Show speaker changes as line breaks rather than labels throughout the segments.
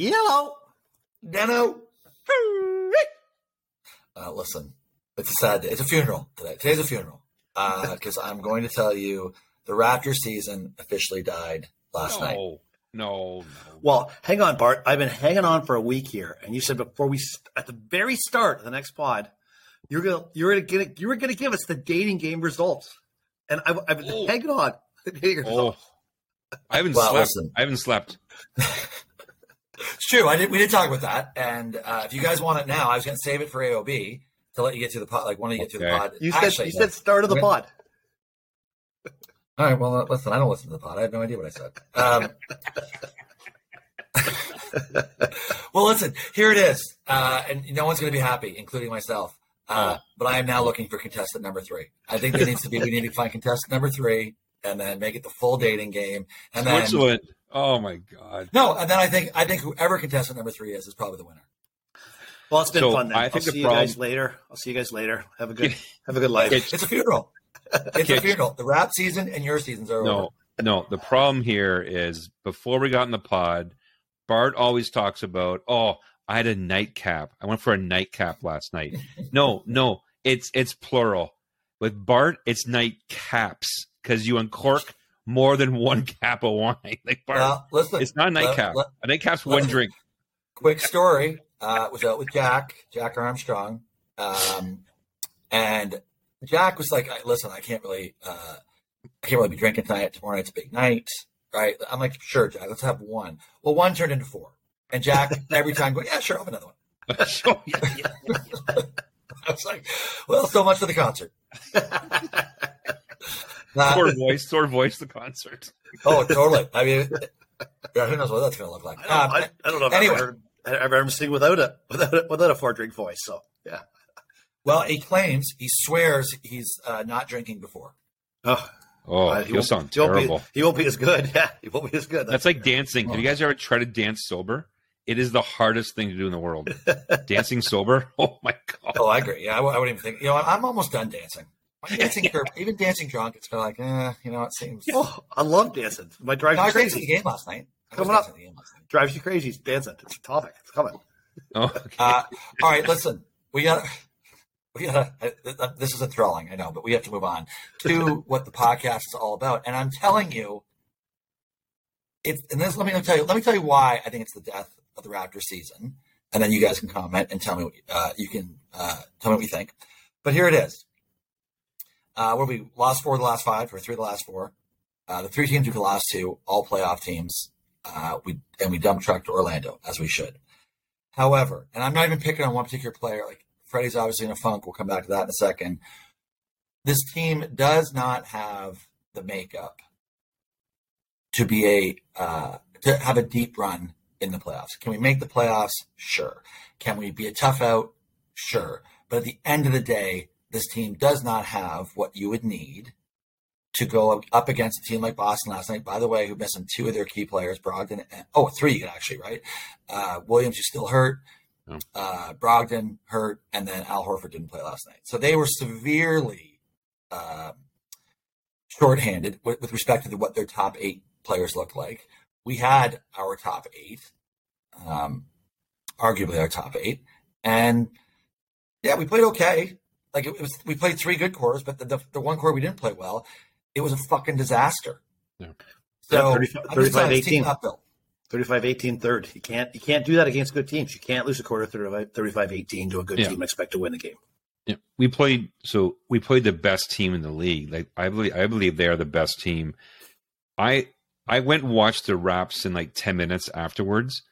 Kitch,
Yellow.
Deno. Uh, listen, it's a sad day. It's a funeral today. Today's a funeral because I'm going to tell you the Raptor season officially died last night.
No, no, no.
Well, hang on, Bart. I've been hanging on for a week here, and you said before we st- at the very start of the next pod, you're gonna you're gonna get you were gonna give us the dating game results, and I've, I've been
Oh.
hanging on. the dating
Oh,
results.
I haven't
Well,
slept.
listen.
I haven't slept.
It's true. I did. We did talk about that, and uh, if you guys want it now, I was going to save it for AOB to let you get to the pod. Like when you get to the pod.
You said
Actually,
you said start of the pod.
All right. Well, uh, listen. I don't listen to the pod. I have no idea what I said. Um, well, listen. Here it is, uh, and no one's going to be happy, including myself. Uh, but I am now looking for contestant number three. I think there needs to be. We need to find contestant number three, and then make it the full dating game, and then
Switzerland. Oh my god.
no, and then I think I think whoever contestant number three is is probably the winner.
Well, it's been
So,
fun. Then.
I
I'll see
the
you guys later. I'll see you guys later. Have a good have a good life.
Kitch.
It's a funeral. It's a funeral. The rap season and your seasons are over.
No, no. The problem here is before we got in the pod, Bart always talks about, oh, I had a nightcap. I went for a nightcap last night. No, no, it's it's plural. With Bart, it's nightcaps because you uncork more than one cap of wine. Like Bart,
Well, listen.
it's not a nightcap.
let-
a nightcap's one drink.
quick story. Uh, was out with Jack, Jack Armstrong, um, and Jack was like, "Listen, I can't really, uh, I can't really be drinking tonight. Tomorrow night's a big night, right?" I'm like, "Sure, Jack, let's have one." Well, one turned into four, and Jack every time going, "Yeah, sure, I'll have another one."
Oh, yeah, yeah.
I was like, "Well, so much for the concert."
Sword voice, sword voice, the concert.
oh, totally. I mean, yeah, who knows what that's going to look like?
I don't,
Um,
I, I don't know if
anyway.
I've ever, I've ever heard him sing without a without a, without a four drink voice. So yeah.
well, he claims, he swears he's uh, not drinking before.
Oh,
Oh,
uh,
he'll sound
he won't be-
terrible.
he won't be as good. Yeah, he won't be as good.
That's like dancing. Have you guys ever tried to dance sober? It is the hardest thing to do in the world. dancing sober? Oh my god.
Oh, I agree. Yeah, I, w- I wouldn't even think. You know, I'm almost done dancing. My dancing curve, even dancing drunk, it's kind of like, eh, you know, it seems.
Oh, I love dancing. My drives
No, I
you
was dancing
crazy.
the game last night. I
Coming up.
the game last night.
Drives you crazy. Dancing. It's a topic. It's coming.
Oh, okay.
Uh, all right, listen, we got. We got. Uh, this is enthralling, I know, but we have to move on to what the podcast is all about. And I'm telling you, it's. And this, let me tell you. Let me tell you why I think it's the death of the Raptor season, and then you guys can comment and tell me. What, uh, you can uh, tell me what you think. But here it is. Uh, where we lost four of the last five, or three of the last four. Uh, the three teams we lost to, all playoff teams. Uh, we and we dump trucked Orlando as we should. However, and I'm not even picking on one particular player. Like Freddie's obviously in a funk. We'll come back to that in a second. This team does not have the makeup to be a uh, to have a deep run in the playoffs. Can we make the playoffs? Sure. Can we be a tough out? Sure. But at the end of the day, this team does not have what you would need to go up against a team like Boston last night. By the way, who missing two of their key players, Brogdon. And, oh, three actually, right? Uh, Williams is still hurt.
Oh.
Uh, Brogdon hurt, and then Al Horford didn't play last night. So they were severely uh, shorthanded with, with respect to the, what their top eight players looked like. We had our top eight, um, arguably our top eight, and yeah, we played okay. Like it, was, we played three good quarters, but the, the the one quarter we didn't play well. It was a fucking disaster.
Yeah.
So
Yeah, 35
I'm just telling you, this
35-18.
team's not built.
35-18 third. You can't you can't do that against good teams. You can't lose a quarter 35-18 to a good
Yeah.
team and expect to win the game.
Yeah, we played. So we played the best team in the league. Like I believe, I believe they are the best team. I I went and watched the Raps in like ten minutes afterwards.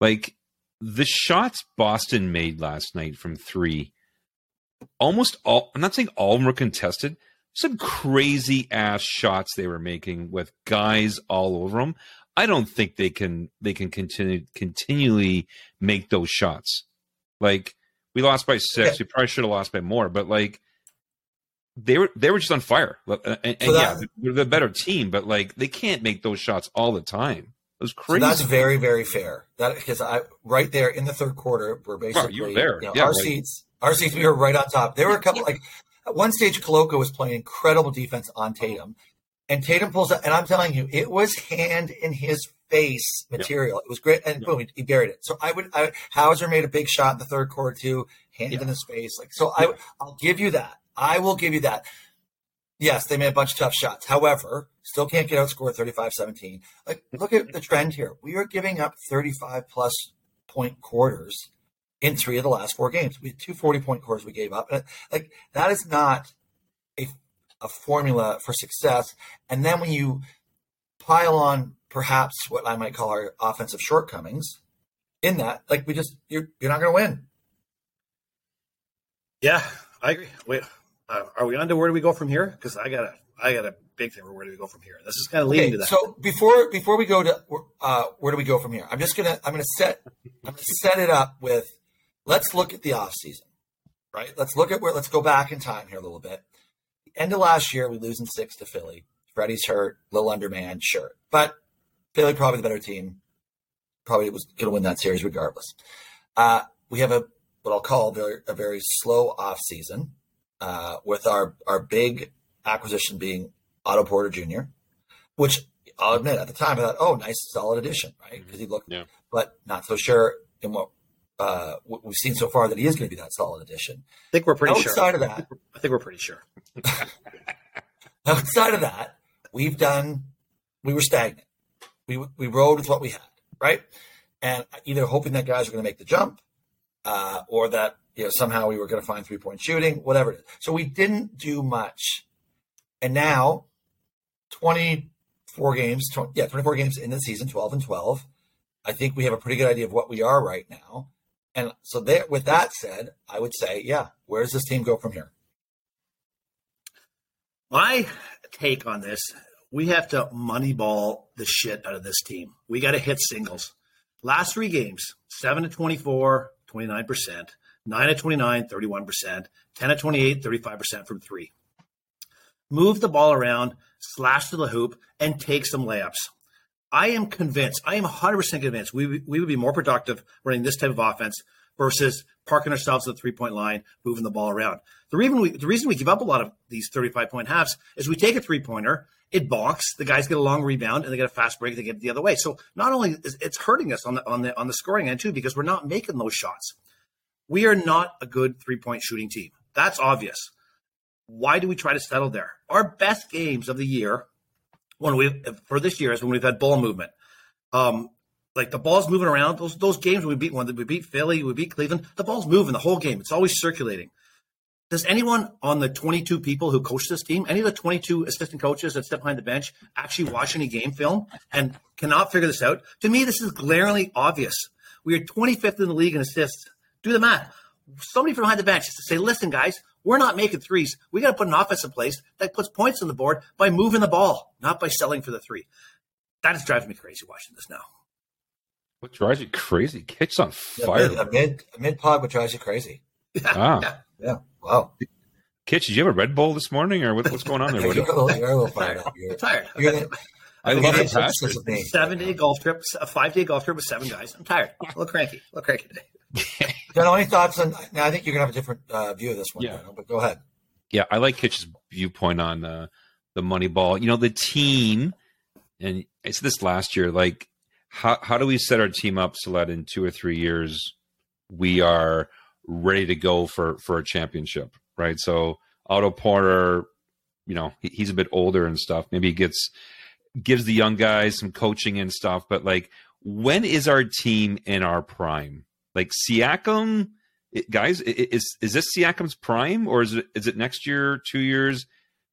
Like the shots Boston made last night from three, almost all. I'm not saying all of them were contested. Some crazy ass shots they were making with guys all over them. I don't think they can they can continue continually make those shots. Like we lost by six. We probably should have lost by more, but like they were they were just on fire. And, uh, and
So
yeah, they're the better team, but like they can't make those shots all the time. It was
So
crazy.
that's very, very fair. That because I right there in the third quarter, we're basically
you were there.
you know,
Yeah,
our
like-
seats, our seats, we were right on top. There were a couple like at one stage, Koloko was playing incredible defense on Tatum, and Tatum pulls up, and I'm telling you, it was hand in his face material. It was great, and
Yeah.
boom, he, he buried it. So I would, I, Hauser made a big shot in the third quarter too, handed in the space. Like so, I, I'll give you that. I will give you that. Yes, they made a bunch of tough shots. However, still can't get outscored 35-17. Like, look at mm-hmm. the trend here. We are giving up 35 plus point quarters in three of the last four games. We had two 40 point quarters we gave up. Like that is not a, a formula for success. And then when you pile on perhaps what I might call our offensive shortcomings in that, like we just you're you're not going to win.
Yeah, I agree. Wait, uh, are we on to where do we go from here? Because I got a, I got a big thing. Where do we go from here? This is kind of leading
Okay,
to that.
so before before we go to uh, where do we go from here? I'm just gonna I'm gonna set I'm gonna set it up with let's look at the off season, right? Let's look at where let's go back in time here a little bit. End of last year, we lose in six to Philly. Freddie's hurt, little undermanned, sure, but Philly probably the better team. Probably was going to win that series regardless. Uh, we have a what I'll call a very, a very slow off season uh, with our our big acquisition being Otto Porter Jr., which I'll admit at the time I thought, oh, nice, solid addition, right? Because he looked,
Yeah.
but not so sure in what uh, what we've seen so far that he is going to be that solid addition.
I think we're pretty sure.
Outside of that,
I think we're pretty sure.
outside of that, we've done, we were stagnant. We we rode with what we had, right? And either hoping that guys were going to make the jump, uh, or that you know somehow we were going to find three point shooting, whatever it is. So we didn't do much, and now, twenty four games, 20, yeah, twenty four games in the season, twelve and twelve. I think we have a pretty good idea of what we are right now. And so there, with that said, I would say, yeah, where does this team go from here?
My take on this, we have to moneyball the shit out of this team. We got to hit singles. Last three games 7 to 24, 29%, 9 to 29, 31%, 10 to 28, 35% from three. Move the ball around, slash to the hoop, and take some layups. I am convinced, I am 100% convinced we, we would be more productive running this type of offense versus parking ourselves at the three point line, moving the ball around. The reason we, the reason we give up a lot of these 35 point halves is we take a three pointer, it bonks, the guys get a long rebound, and they get a fast break, they get the other way. So not only is it's hurting us on the on the on the scoring end too, because we're not making those shots. We are not a good three point shooting team. That's obvious. Why do we try to settle there? Our best games of the year, when we for this year, is when we've had ball movement. Um, like the ball's moving around. Those those games we beat one, we beat Philly, we beat Cleveland. The ball's moving the whole game. It's always circulating. Does anyone on the 22 people who coach this team, any of the 22 assistant coaches that sit behind the bench, actually watch any game film and cannot figure this out? To me, this is glaringly obvious. We are 25th in the league in assists. Do the math. Somebody from behind the bench to say, listen, guys, we're not making threes. We got to put an offense in place that puts points on the board by moving the ball, not by selling for the three. That is driving me crazy watching this now.
What drives you crazy? Kit's on fire.
mid, a mid a mid pod, which drives you crazy.
Wow. Ah.
Yeah.
Yeah. Wow.
Kitch, did you have a Red Bull this morning, or what, what's going on there?
You're,
buddy?
a little, you're a little fired up. You're,
I'm tired.
you're gonna,
I love
gonna
the passion.
Seven day golf trip, a five day golf trip with seven guys. I'm tired. A little cranky. A little cranky today.
John, any thoughts on? Now, I think you're gonna have a different uh, view of this one.
Yeah.
Bruno, but go ahead.
yeah, I like Kitch's viewpoint on uh, the money ball. You know, the team, and it's this last year. Like, how how do we set our team up so that in two or three years we are ready to go for for a championship, right? So Otto Porter, you know, he, he's a bit older and stuff. Maybe he gets gives the young guys some coaching and stuff. But like, when is our team in our prime? Like Siakam, it- guys, is is this Siakam's prime or is it is it next year, two years?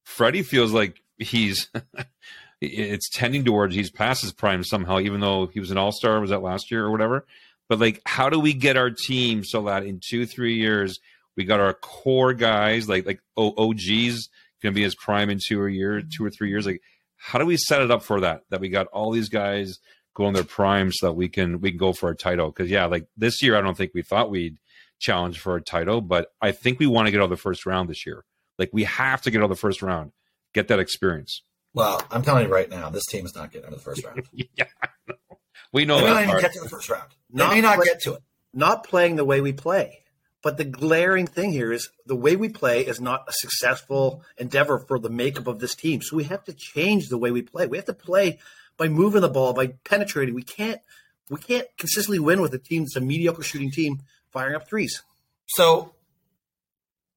Freddie feels like he's it's tending towards he's past his prime somehow, even though he was an all star. Was that last year or whatever? But like, how do we get our team so that in two three years we got our core guys like like OG's going to be his prime in two or year two or three years? Like, how do we set it up for that? That we got all these guys going their prime so that we can we can go for a title? Because yeah, like this year, I don't think we thought we'd challenge for a title, but I think we want to get out of the first round this year. Like we have to get out of the first round, get that experience.
Well, I'm telling you right now, this team is not getting out of the first round.
yeah, I know. we know
they may not
that
even
part.
get to the first round. They may not
play-
get to it.
Not playing the way we play. But the glaring thing here is the way we play is not a successful endeavor for the makeup of this team. So we have to change the way we play. We have to play by moving the ball, by penetrating. We can't we can't consistently win with a team that's a mediocre shooting team firing up threes.
So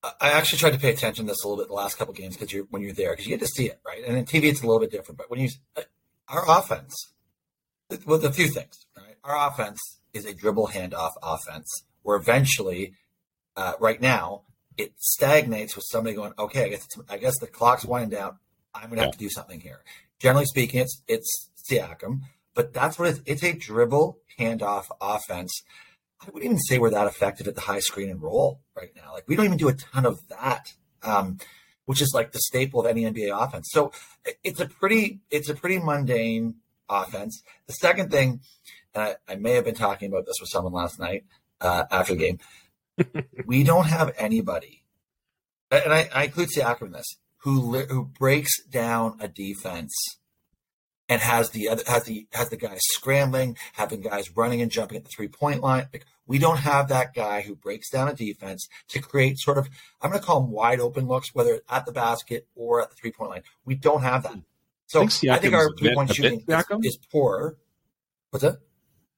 I actually tried to pay attention to this a little bit the last couple games because you're when you're there because you get to see it right, and in TV it's a little bit different. But when you uh, our offense, with a few things. Right, our offense is a dribble handoff offense where eventually, uh, right now, it stagnates with somebody going, okay, I guess I guess the clock's winding down. I'm going to have to do something here. Generally speaking, it's it's Siakam, but that's what it's, it's a dribble handoff offense. I wouldn't even say we're that effective at the high screen and roll right now. Like we don't even do a ton of that, um, which is like the staple of any NBA offense. So it's a pretty it's a pretty mundane offense. The second thing, and I, I may have been talking about this with someone last night uh, after the game, we don't have anybody, and I, I include Siakam in this, who who breaks down a defense and has the other has the has the guys scrambling, having guys running and jumping at the three point line. Like, we don't have that guy who breaks down a defense to create sort of I'm going to call them wide open looks, whether at the basket or at the three point line. We don't have that. So I think, I think our three point shooting is, is, poor. What's that?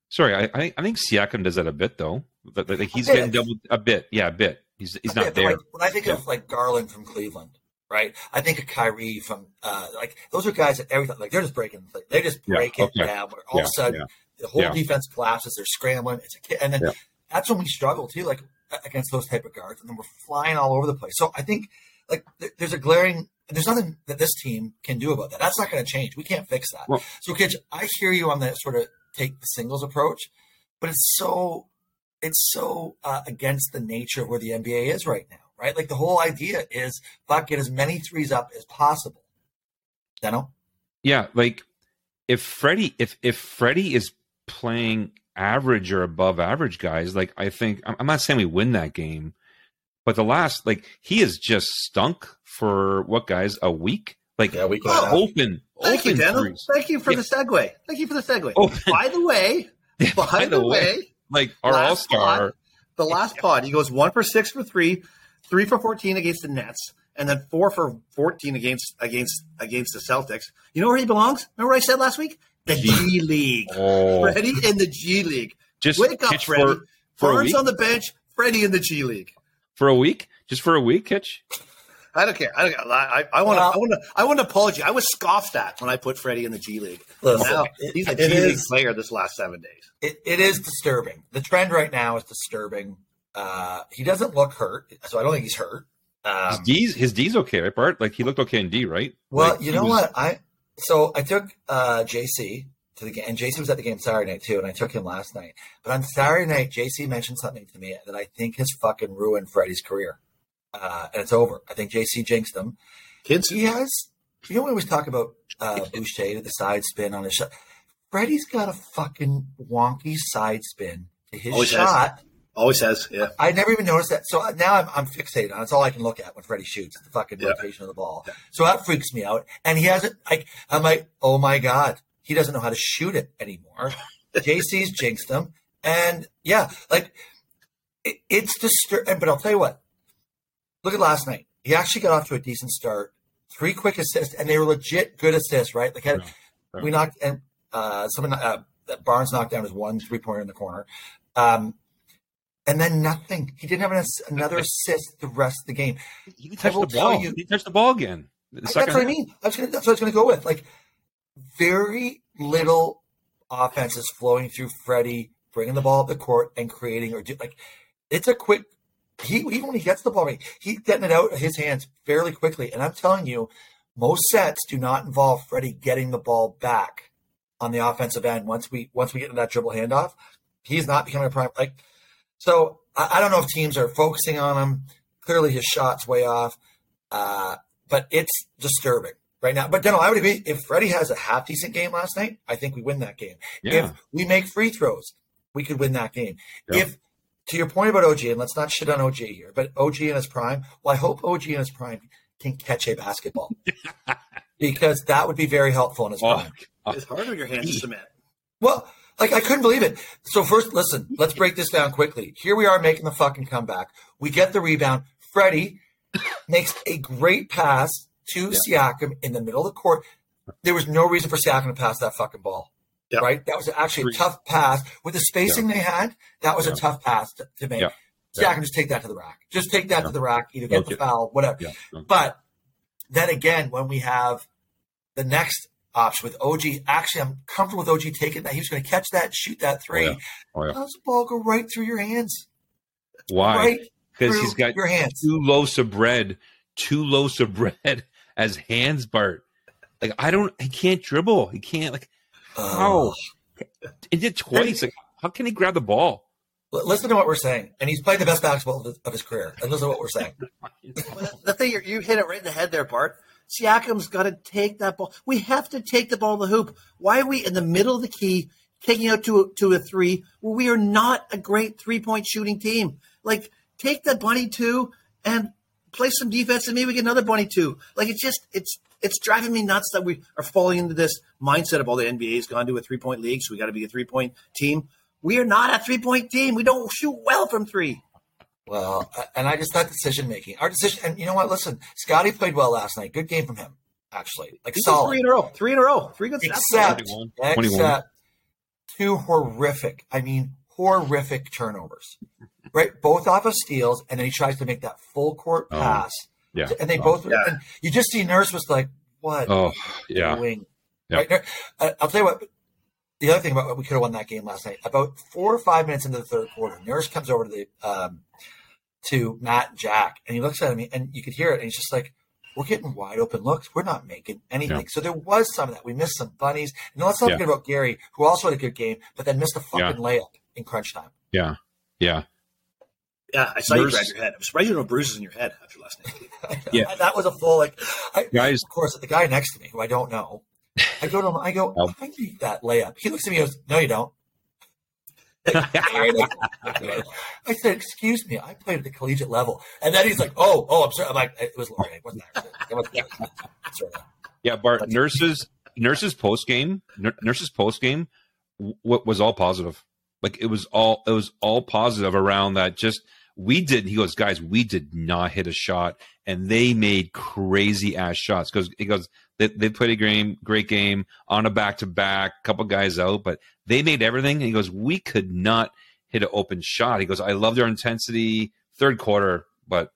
Sorry, I I think Siakam does that a bit though. Like he's getting double a bit, yeah, a bit. He's he's a not bit, there.
Like, when I think yeah. of like Garland from Cleveland, right? I think of Kyrie from uh, like those are guys that everything like they're just breaking like, they just break yeah, okay. it down. All yeah, of a sudden the whole defense collapses. They're scrambling. It's a kid, and then that's when we struggle too, like against those type of guards, and then we're flying all over the place. So I think like there's a glaring there's nothing that this team can do about that. That's not going to change. We can't fix that. Well, so, Kitch, I hear you on the sort of take the singles approach, but it's so it's so uh, against the nature of where the NBA is right now, right? Like the whole idea is fuck get as many threes up as possible. Deno?
Yeah, like if Freddie if if Freddie is playing average or above average guys, like I think I'm not saying we win that game, but the last like he has just stunk for what guys a week. Like yeah, we oh, open,
Thank
open
you, Daniel. Thank you for yeah. the segue. Thank you for the segue. Oh. By the way, by, by the, way, way,
like our all star,
the last pod, he goes one for six for three, three for fourteen against the Nets, and then four for fourteen against against against the Celtics. You know where he belongs? Remember what I said last week? The G League. Oh. Freddie in the G League. Just wake up, Freddie. For, for Barnes on the bench. Freddie in the G League.
For a week? Just for a week, Kitch?
I don't care. I don't care. I, I want to. I want to. I want to apologize. I was scoffed at when I put Freddie in the G League. Listen, now, he's a G League player this last seven days.
It, it is disturbing. The trend right now is disturbing. Uh, he doesn't look hurt, so I don't think he's hurt.
Um, his D's, his D's okay, right, Bart? Like he looked okay in D, right?
Well,
like,
you know was... what? I so I took uh, JC to the game, and JC was at the game Saturday night too, and I took him last night. But on Saturday night, JC mentioned something to me that I think has fucking ruined Freddie's career uh, and it's over. I think JC jinxed him.
Kids,
he has. You know, we always talk about uh, Boucher to the side spin on his shot. Freddie's got a fucking wonky side spin to his Always shot.
Has. Always has, yeah.
I never even noticed that. So now I'm, I'm fixated on. It's all I can look at when Freddie shoots the fucking yeah. rotation of the ball. Yeah. So that freaks me out. And he hasn't. Like I'm like, oh my god, he doesn't know how to shoot it anymore. JC's jinxed him, and yeah, like it, it's disturbing. But I'll tell you what, Look at last night. He actually got off to a decent start. Three quick assists, and they were legit good assists, right? Like had, yeah. we knocked and uh, someone uh, Barnes knocked down his one three pointer in the corner, um, and then nothing. He didn't have an, another assist the rest of the game.
He touched the ball. You, he touched the ball again.
The that's what I mean. I was gonna, that's what I was going to go with. Like very little offense is flowing through Freddie, bringing the ball up the court and creating or do like it's a quick he even when he gets the ball, he's getting it out of his hands fairly quickly. And I'm telling you, most sets do not involve Freddie getting the ball back on the offensive end once we once we get into that dribble handoff. He's not becoming a prime like. So I, I don't know if teams are focusing on him. Clearly, his shot's way off, uh, but it's disturbing right now. But Daniel, I would agree. If Freddie has a half decent game last night, I think we win that game. Yeah. If we make free throws, we could win that game. Yeah. If to your point about OG, and let's not shit on OG here, but OG in his prime, well, I hope OG in his prime can catch a basketball because that would be very helpful in his oh, prime.
It's hard on your hands to submit.
Well, like I couldn't believe it. So first, listen, let's break this down quickly. Here we are making the fucking comeback. We get the rebound. Freddie makes a great pass to yeah. Siakam in the middle of the court. there was no reason for Siakam to pass that fucking ball.
Yeah.
Right? That was actually a tough pass. With the spacing they had, that was
Yeah.
a tough pass to, to make.
Yeah.
Siakam, just take that to the rack. Just take that
Yeah.
to the rack, either get the foul, whatever.
Yeah.
But then again, when we have the next option with OG, actually, I'm comfortable with OG taking that. He was going to catch that, shoot that three.
Oh, yeah. Oh, yeah.
How's the ball go right through your hands?
Why? Because
through
he's got
your hands.
two loaves of bread, two loaves of bread as hands, Bart. Like I don't, he can't dribble. He can't like.
Oh.
He did twice. Like, how can he grab the ball?
Listen to what we're saying. And he's played the best basketball of his, of his career. And listen to what we're saying.
The thing you you hit it right in the head there, Bart. Siakam's got to take that ball. We have to take the ball to the hoop. Why are we in the middle of the key taking out to to a three where we are not a great three point shooting team? Like take the bunny two and play some defense, and maybe we get another bunny two. Like it's just it's it's driving me nuts that we are falling into this mindset of all the NBA's gone to a three point league, so we got to be a three point team. We are not a three point team. We don't shoot well from three.
Well, uh, and I just thought decision making. Our decision, and you know what? Listen, Scotty played well last night. Good game from him, actually. Like
He did
solid.
three in a row. Three in a row. Three good stats.
except,
21.
except two horrific, I mean, horrific turnovers, right? Both off of steals, and then he tries to make that full court
Oh,
pass.
Yeah.
And they
Oh,
both,
yeah.
and you just see Nurse was like, what?
Oh, yeah.
doing?
Yeah.
Right? Uh, I'll tell you what, the other thing about what we could have won that game last night, about four or five minutes into the third quarter, Nurse comes over to the, um, to Matt and Jack, and he looks at me, and you could hear it, and he's just like, we're getting wide open looks. We're not making anything.
Yeah.
So there was some of that. We missed some bunnies. And let's not
Yeah.
forget about Gary, who also had a good game, but then missed a fucking layup in crunch time.
Yeah. Yeah.
Yeah, I saw you grab your head. I'm surprised you had no bruises in your head after last night.
Yeah.
that was a full like. I,
Guys,
of course, the guy next to me, who I don't know, I go to him. I go,
Oh.
I need that layup. He looks at me and goes, No, you don't. I said, "Excuse me, I played at the collegiate level," and then he's like, "Oh, oh, I'm sorry." I'm like, "It was Laurier. It wasn't that. It wasn't that. Sorry.
Yeah, Bart. Nurses, nurses post game, nurses post game, what was all positive. Like it was all, it was all positive around that. Just we did. He goes, guys, we did not hit a shot, and they made crazy ass shots because he goes, they, they played a game, great game on a back to back, couple guys out, but they made everything. And he goes, we could not hit an open shot. He goes, I love their intensity, third quarter, but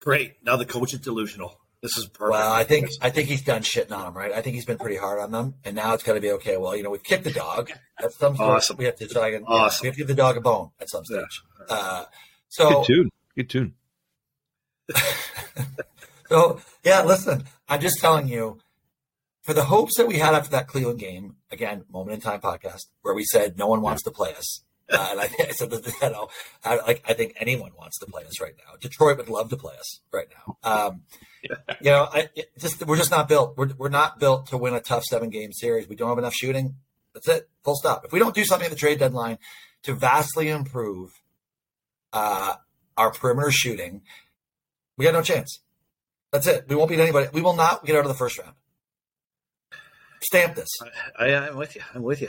Great. Now the coach is delusional. This is perfect.
Well, I think I think he's done shitting on them, right? I think he's been pretty hard on them, and now it's got to be okay. Well, you know, we've kicked the dog. At some stage,
Awesome.
we have to try and
Awesome.
we have to give the dog a bone at some stage. Uh,
good
so,
tune, good tune.
so yeah. Listen, I'm just telling you, for the hopes that we had after that Cleveland game, again, moment in time podcast, where we said no one wants to play us. Uh, and I, I said, that, you know, I, like I think anyone wants to play us right now. Detroit would love to play us right now. Um, you know, I it just we're just not built. We're we're not built to win a tough seven game series. We don't have enough shooting. That's it. Full stop. If we don't do something at the trade deadline to vastly improve uh, our perimeter shooting, we got no chance. That's it. We won't beat anybody. We will not get out of the first round. Stamp this.
I, I'm with you. I'm with you.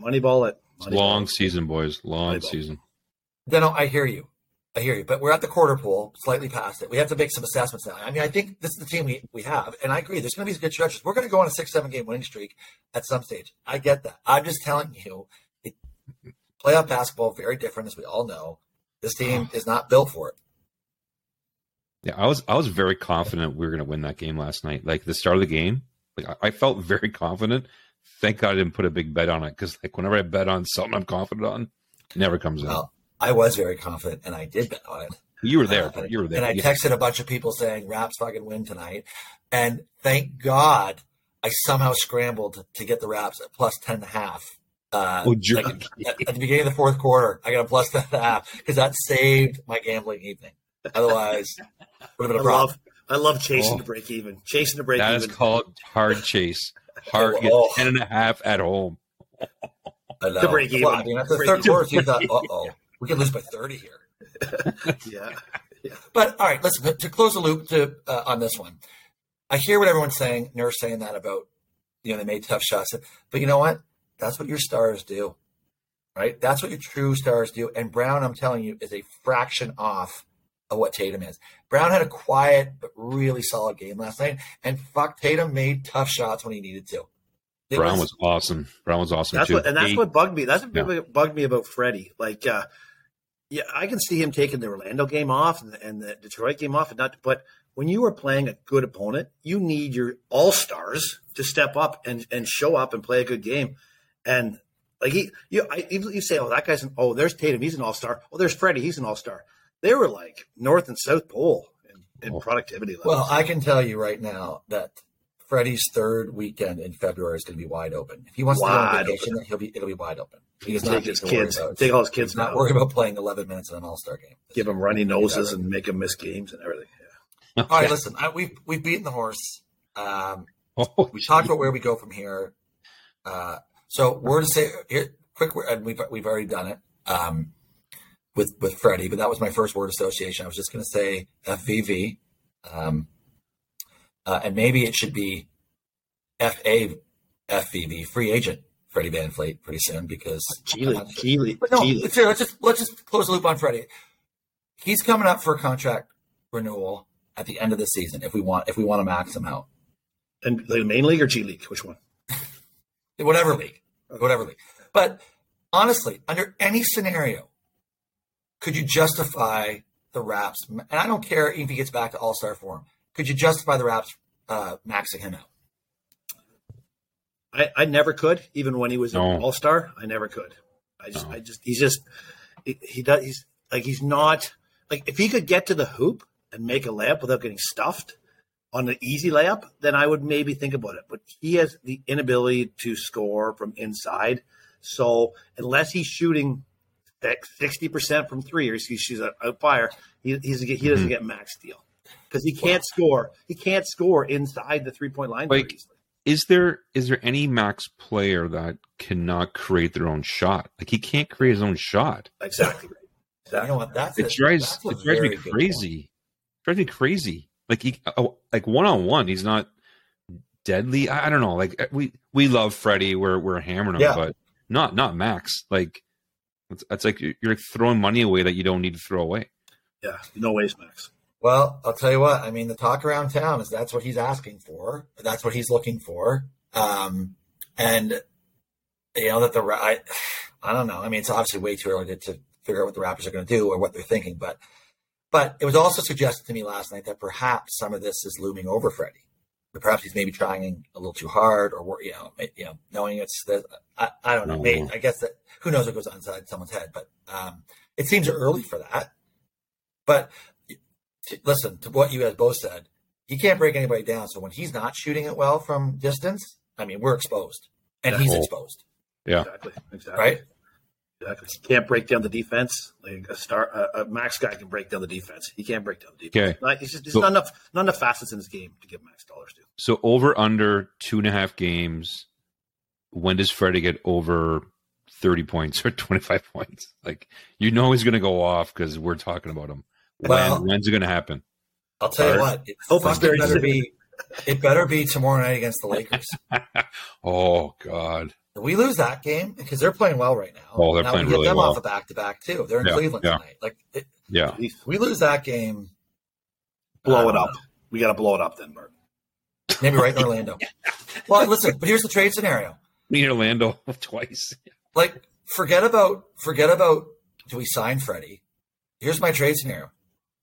Moneyball at
It's
Moneyball.
long season, boys. Long
Moneyball.
season.
Deno, I hear you. I hear you. But we're at the quarter pool, slightly past it. We have to make some assessments now. I mean, I think this is the team we, we have. And I agree, there's going to be some good stretches. We're going to go on a six, seven game winning streak at some stage. I get that. I'm just telling you, it, playoff basketball, very different, as we all know. This team is not built for it.
Yeah, I was I was very confident we were going to win that game last night. Like the start of the game, like I, I felt very confident. Thank God I didn't put a big bet on it because like whenever I bet on something I'm confident on, it never comes in.
Well, I was very confident, and I did bet on it.
you were there.
Uh,
you were there.
And I
Yeah.
texted a bunch of people saying Raps fucking win tonight. And thank God I somehow scrambled to get the Raps at plus 10 and a half. Uh,
Oh,
like, at, at the beginning of the fourth quarter, I got a plus 10 half because that saved my gambling evening. Otherwise, would have been
I
a problem.
love, I love chasing
Oh.
to break even. Chasing to break
that
even.
is called hard chase. Hard get
Oh.
ten and a half at home.
I know.
To break even.
Well, I mean, after the third quarter, you thought, uh oh, we could lose by 30 here.
yeah.
But all right, listen to, to close the loop to uh, on this one. I hear what everyone's saying. Nurse saying that about you know they made tough shots, but you know what? That's what your stars do, right? That's what your true stars do. And Brown, I'm telling you, is a fraction off of what Tatum is. Brown had a quiet but really solid game last night, and fuck, Tatum made tough shots when he needed to.
It Brown was, was, awesome. Brown was awesome
that's
too.
What, and that's what bugged me. That's what yeah. bugged me about Freddie. Like, uh, yeah, I can see him taking the Orlando game off and the, and the Detroit game off, and not. But when you are playing a good opponent, you need your all stars to step up and and show up and play a good game. And like he, you, I, you say, oh, that guy's an, oh, there's Tatum, he's an all star. Oh, there's Freddie, he's an all star. They were like North and South Pole in, in oh. productivity levels.
Well, I can tell you right now that Freddie's third weekend in February is going to be wide open. If he wants wide to go on vacation, he'll be it'll be wide open.
He's not his kids. Take all his kids.
Not worry about playing 11 minutes in an All Star game.
Give him runny noses and make him miss games and everything.
Yeah. All right, listen, I, we've we've beaten the horse. Um, oh, we talked about where we go from here. Uh, so we're to say here, quick, and we've we've already done it um, with with Freddie, but that was my first word association. I was just going to say FVV, um, uh, and maybe it should be FA FVV, free agent Freddie VanVleet, pretty soon because
G League, Geely,
but no, let's, let's just let's just close the loop on Freddie. He's coming up for a contract renewal at the end of the season if we want if we want to max him out.
And the main league or G League, which one?
whatever league, whatever league. But honestly, under any scenario, could you justify the Raps? And I don't care if he gets back to All Star form. Could you justify the Raps uh, maxing him out?
I, I never could, even when he was no. an All Star. I never could. I just, no. I just, he's just, he, he does. He's like, he's not like if he could get to the hoop and make a layup without getting stuffed on an easy layup, then I would maybe think about it. But he has the inability to score from inside. So unless he's shooting sixty percent from three, or he's, he's a, a fire, he, he doesn't mm-hmm. get max deal because he can't score. He can't score inside the three point line.
Like, is there is there any max player that cannot create their own shot? Like he can't create his own shot.
Exactly.
exactly. You know what? That's
it. A, drives that's it drives me crazy. It drives me crazy. Like he, oh, like one on one, he's not deadly. I, I, don't know. Like we we love Freddie. We're we're hammering him, yeah. but not not Max. Like it's, it's like you're, you're throwing money away that you don't need to throw away.
Yeah, no waste, Max.
Well, I'll tell you what. I mean, the talk around town is that's what he's asking for. That's what he's looking for. Um, and you know that the I, I don't know. I mean, it's obviously way too early to, to figure out what the Raptors are going to do or what they're thinking. But but it was also suggested to me last night that perhaps some of this is looming over Freddie. But perhaps he's maybe trying a little too hard, or you know, you know, knowing it's the I, I don't know. Maybe, I guess that who knows what goes on inside someone's head. But um, it seems early for that. But listen to what you guys both said. He can't break anybody down. So when he's not shooting it well from distance, I mean, we're exposed, and he's exposed.
Yeah,
exactly. Exactly.
Right.
Exactly. Can't break down the defense. Like a star, a, a, max guy can break down the defense. He can't break down the defense. Okay. Like, it's just, there's so, not enough, not enough facets in this game to give max dollars to.
So over under two and a half games. When does Freddie get over thirty points or twenty five points? Like you know he's going to go off because we're talking about him. Well, when, when's it going to happen?
I'll tell you what. It, Hope it better be. It better be tomorrow night against the Lakers.
oh God.
We lose that game because they're playing well right now.
Oh, they're
now
playing
we get
really
them
well.
off a back to back too. They're in
yeah,
Cleveland
yeah.
tonight. Like, it,
yeah,
we lose that game.
Blow it up. Know. We got to blow it up then, Bert.
Maybe right in Orlando. well, listen, but here's the trade scenario.
Me Orlando twice.
Like, forget about forget about do we sign Freddie? Here's my trade scenario.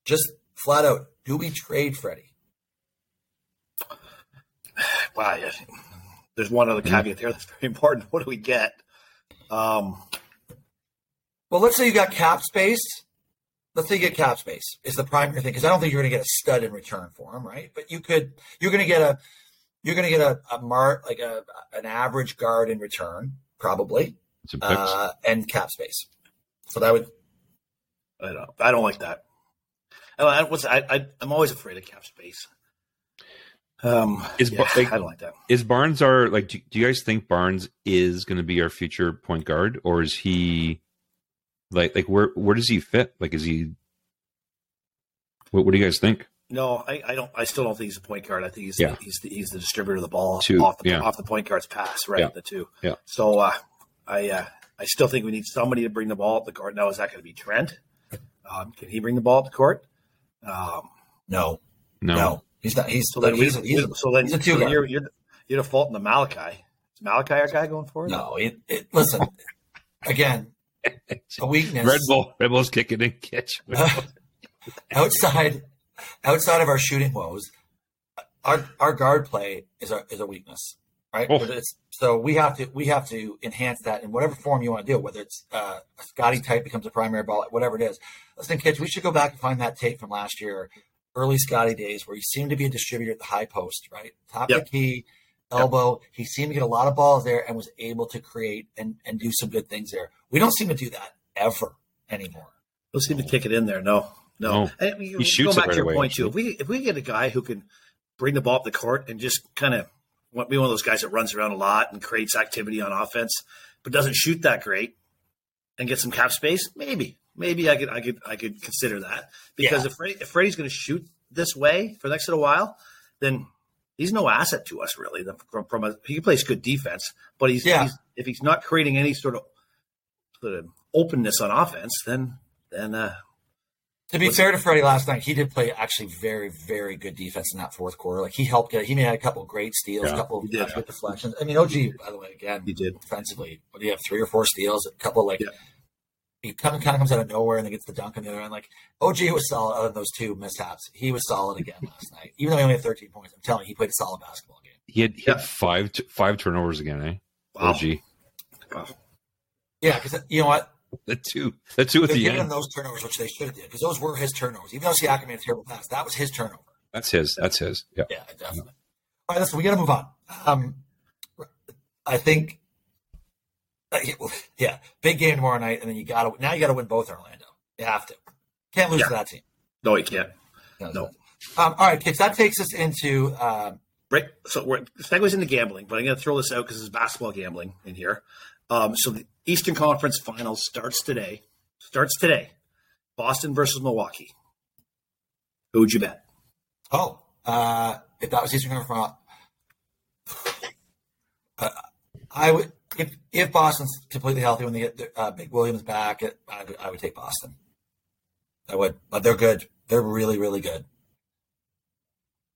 Just flat out, do we trade Freddie?
Wow, yeah. There's one other caveat there that's very important. What do we get? Um,
well, let's say you got cap space. Let's say you get cap space is the primary thing because I don't think you're going to get a stud in return for him, right? But you could. You're going to get a. You're going to get a, a mar like a an average guard in return, probably, uh, and cap space. So that would.
I don't. I don't like that. I, I, I, I'm always afraid of cap space. Um, is yeah, like, I don't like that.
Is Barnes our like? Do, do you guys think Barnes is going to be our future point guard, or is he like like where where does he fit? Like, is he? What, what do you guys think?
No, I, I don't. I still don't think he's a point guard. I think he's
yeah.
the, he's the, he's the distributor of the ball
two,
off the
yeah.
off the point guard's pass, right?
Yeah.
The two.
Yeah.
So uh, I uh, I still think we need somebody to bring the ball up the court. Now is that going to be Trent? Um, can he bring the ball up the court? Um,
No,
No,
no, he's not. He's
so then,
he's,
we,
he's,
so then
he's a two
so
guard.
you're, you're you're defaulting to Malachi. Is Malachi our guy going forward?
no. It, it, listen, again, a weakness.
Red Bull, Red Bull's kicking in Kitch.
outside outside of our shooting woes, our our guard play is a is a weakness, right?
Oh.
It's, so we have to we have to enhance that in whatever form you want to do, it, whether it's uh, a Scotty type becomes a primary ball, whatever it is. Listen, Kitch, we should go back and find that tape from last year, early Scotty days, where he seemed to be a distributor at the high post, right, top
Yep.
of the key. Elbow, he seemed to get a lot of balls there and was able to create and, and do some good things there. We don't seem to do that ever anymore.
Don't seem to kick it in there. No, no.
No.
And you-
He shoots
go
it
back
right
to your
away,
point too. If we if we get a guy who can bring the ball up the court and just kind of be one of those guys that runs around a lot and creates activity on offense, but doesn't shoot that great, and get some cap space, maybe, maybe I could I could I could consider that because
Yeah.
if Freddie, if Freddie's going to shoot this way for the next little while, then. He's no asset to us, really. The- From, from a, he plays good defense, but he's,
Yeah.
he's if he's not creating any sort of, sort of openness on offense, then then uh,
To be fair to Freddie last night, he did play actually very, very good defense in that fourth quarter. Like he helped get, he made a couple of great steals, a
Yeah,
couple of
he did.
good deflections. I mean, OG, by the way, again,
he did.
defensively, what do you have? Three or four steals, a couple like
Yeah.
He kind of, kind of comes out of nowhere and then gets the dunk on the other end. Like OG was solid other than those two mishaps. He was solid again last night, even though he only had 13 points. I'm telling you, he played a solid basketball game.
He had, he
Yeah.
had five t- five turnovers again, eh?
Wow.
OG.
Wow.
Yeah, because you know what?
The two, the two at
They're
the
giving him
end.
those turnovers, which they should have did, because those were his turnovers. Even though Siakam made a terrible pass, that was his turnover.
That's his. That's his. Yeah.
Yeah, definitely. All right, listen, we got to move on. Um, I think, uh, yeah, big game tomorrow night, and then you got to now you got to win both in Orlando. You have to. Can't lose
Yeah.
to that team.
No, you can't.
No.
No.
Um, all right, kids. That takes us into um,
Right. So we're segues into gambling, but I'm going to throw this out because it's basketball gambling in here. Um, so the Eastern Conference Finals starts today. Starts today. Boston versus Milwaukee. Who would you bet?
oh, uh, if that was Eastern Conference, uh, I would if if Boston's completely healthy when they get their, uh, Big Williams back, it, I would I would take Boston. I would, but they're good. They're really really good.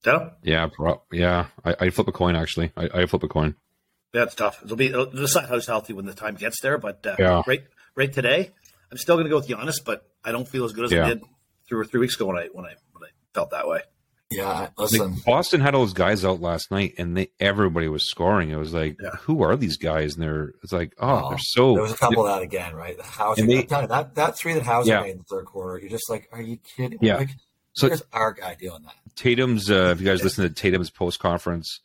Deno?
Yeah. Pro- yeah. I, I flip a coin actually. I, I flip a coin.
Yeah, it's tough. It'll be it'll decide who's healthy when the time gets there. But uh,
Yeah.
right, right today, I'm still going to go with Giannis, but I don't feel as good as
Yeah.
I did three or three weeks ago when I when I when I felt that way.
Yeah, listen.
Like, Boston had all those guys out last night, and they everybody was scoring. It was like,
Yeah.
who are these guys? And they're it's like, oh,
Oh,
they're so.
There was a couple of that again, right?
And they-
you, that that three that Hauser
Yeah.
made in the third quarter, you're just like, are you kidding?
Yeah.
Like,
So-
here's our guy doing that.
Tatum's. Uh, if you guys listen to Tatum's post conference,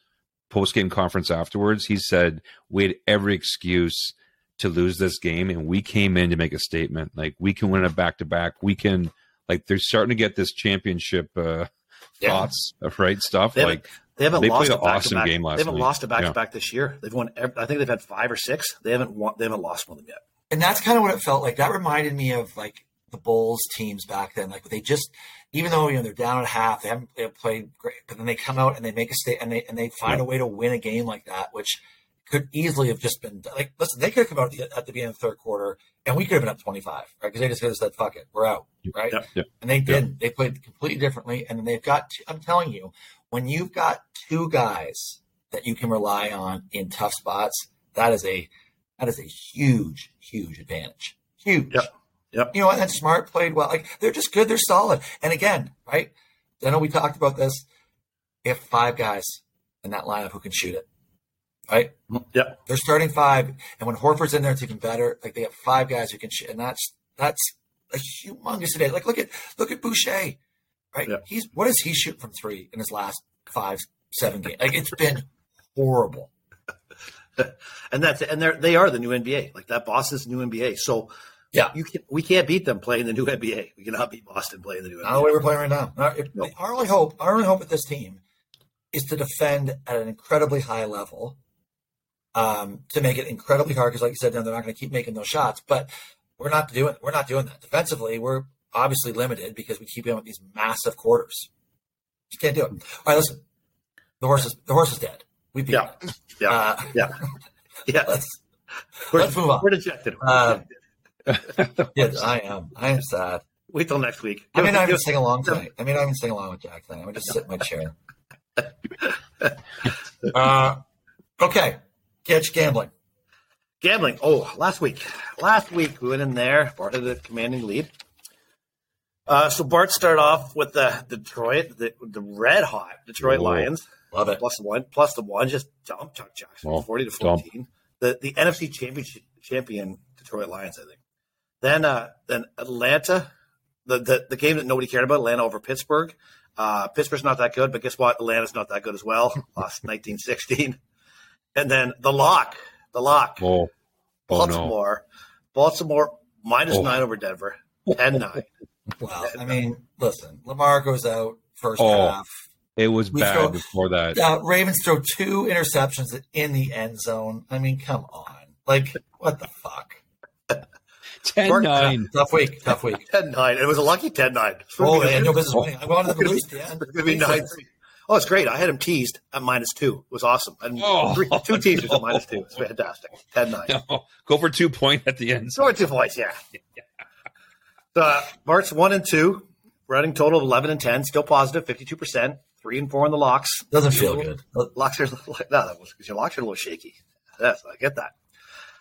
post game conference afterwards, he said we had every excuse to lose this game, and we came in to make a statement. Like we can win a back to back. We can. Like they're starting to get this championship uh,
Yeah.
thoughts, of right stuff.
They
like
They haven't
They
lost
played an awesome game last
They haven't
night.
lost a back to back this year. They've won. I think they've had five or six. They haven't won. They haven't lost one of them yet.
And that's kind of what it felt like. That reminded me of like the Bulls teams back then. Like they just, even though you know they're down at half, they haven't, they haven't played great, but then they come out and they make a state and they and they find
Yeah.
a way to win a game like that, which could easily have just been like. Listen, they could have come out at the, at the beginning of the third quarter and we could have been up twenty five, right? Because they just could have said, "Fuck it, we're out," right?
Yep.
Yep.
And they didn't. They played completely differently, and then they've got. i I'm telling you, when you've got two guys that you can rely on in tough spots, that is a that is a huge, huge advantage. Huge.
Yep. Yep.
You know, and Smart played well. Like they're just good. They're solid. And again, right? I know we talked about this. If five guys in that lineup who can shoot it. Right?
Yep.
They're starting five, and when Horford's in there, it's even better. Like they have five guys who can shoot, and that's that's a humongous advantage. Like look at look at Boucher, right?
Yeah.
He's what does he shoot from three in his last five seven games? Like it's been horrible.
And that's and they're they are the new NBA. Like that Boston's new NBA. So
Yeah.
you can we can't beat them playing the new NBA. We cannot beat Boston playing the new
Not the way we're playing right now. Not- if-
No.
Our only hope, our only hope with this team, is to defend at an incredibly high level, um, to make it incredibly hard. Because, like you said, they're not going to keep making those shots. But we're not doing we're not doing that defensively. We're obviously limited because we keep in with these massive quarters. Just can't do it. All right, listen. The horse is the horse is dead. We beat
Yeah.
it.
Yeah.
Uh,
Yeah. Yeah.
let's
We're,
let's move on.
we're dejected.
Uh. Yes, I am. I am sad.
Wait till next week.
I not
Give
even sing along tonight. I may not even sing along with Jack tonight. I'm just sit in my chair. uh, okay, catch gambling.
Gambling. Oh, last week. Last week we went in there. Bart had a commanding lead. Uh, so Bart started off with the Detroit, the, the red hot Detroit
Whoa.
Lions,
Love it.
plus the one, plus the one, just dump Chuck Jackson,
Well,
forty to
dump.
fourteen. The the NFC championship champion Detroit Lions, I think. Then uh, then Atlanta, the, the the game that nobody cared about, Atlanta over Pittsburgh. Uh, Pittsburgh's not that good, but guess what? Atlanta's not that good as well. Lost nineteen sixteen. And then the lock, the lock.
Oh, oh no.
Baltimore, Baltimore minus
Oh.
nine over Denver, 10-9.
Well, I mean, listen, Lamar goes out first
Oh.
half.
It was
We
bad
throw-
before that.
Uh, Ravens throw two interceptions in the end zone. I mean, come on. Like, what the fuck?
10 9.
Tough week. Tough week.
10-9. It was a lucky 10-9. It's
Oh,
gonna
they had
be-
no business winning. I wanted them to lose at the
It's
end.
going to be 9 Oh, it's great. I had him teased at minus two. It was awesome. And
Oh.
three, two teasers at minus two. It's fantastic. 10-9.
No, go for two point at the end.
So two points, yeah. So, uh, March 1 and 2, running total of 11 and 10, still positive, 52%, 3 and 4 in the locks.
Doesn't feel good.
Locks are no, that was because your locks are a little shaky. That's I get that.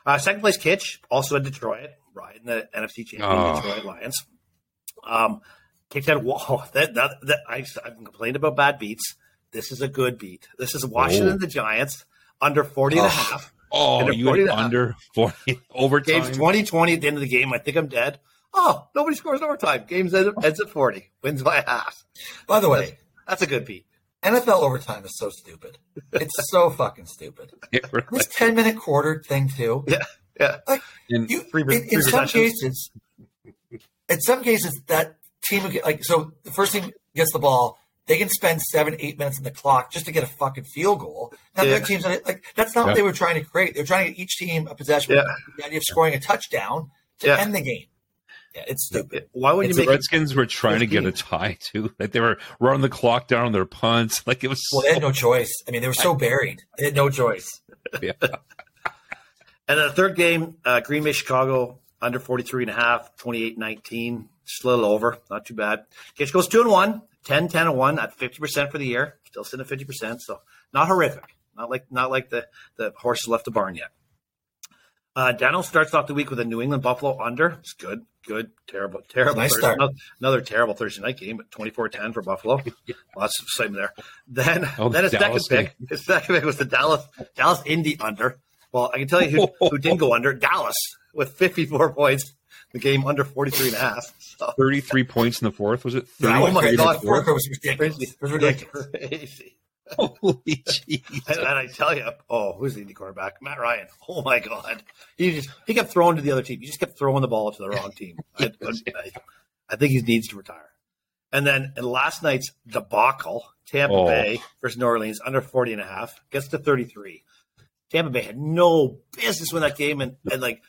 Uh, second place, Kitch, also in Detroit, riding the NFC champion
Oh.
Detroit Lions. Um, Kitch had whoa, that, that, that I, I've complained about bad beats. This is a good beat. This is Washington
Oh.
the Giants under 40 and a
Oh.
half.
Oh,
And a
you
40
went
and a half.
under 40 overtime.
Game's 2020 at the end of the game. I think I'm dead. Oh, nobody scores overtime. Game's ends ends at 40. Wins by half.
By the way,
That's a good beat.
NFL overtime is so stupid. It's so fucking stupid.
It really-
This 10 minute quarter thing, too.
Yeah. Yeah.
Like,
and
you,
Three-
in, in some cases, in some cases, that team like so. The first team gets the ball, they can spend seven, eight minutes on the clock just to get a fucking field goal. Now the
Yeah.
other teams like that's not
Yeah.
what they were trying to create. They're trying to get each team a possession.
Yeah.
with The idea of scoring a touchdown to
Yeah.
end the game. Yeah, it's stupid.
Why would you
It's
the
make it?
Redskins were trying to get a tie too. Like they were running the clock down on their punts. Like it was.
Well, they had no choice. I mean, they were so buried. They had no choice.
yeah.
And then the third game, uh, Green Bay, Chicago, under 43 and a half, 28-19, just a little over, not too bad. Case goes 2 and 1, 10, 10 and 1 at 50% for the year, still sitting at 50%, so not horrific. Not like not like the, the horse left the barn yet. Uh, Daniel starts off the week with a New England Buffalo under. It's good, good, terrible, terrible.
Nice start.
Another, another terrible Thursday night game, 24-10 for Buffalo. Lots of excitement there. Then,
Oh,
then his
Dallas
second pick, his second pick was the Dallas Dallas Indy under. Well, I can tell you who, who didn't go under. Dallas with 54 points. The game under 43 and a half. So,
33 points in the fourth, was it?
That
30?
Oh my. God.
The fourth was ridiculous.
crazy.
It was ridiculous.
Crazy.
Holy jeez.
And, and I tell you, oh, who's the Indy quarterback? Matt Ryan. Oh my God. He just he kept throwing to the other team. He just kept throwing the ball to the wrong team. I, I, I think he needs to retire. And then in last night's debacle, Tampa
Oh.
Bay versus New Orleans under 40 and a half gets to 33. Tampa Bay had no business with that game. And, and like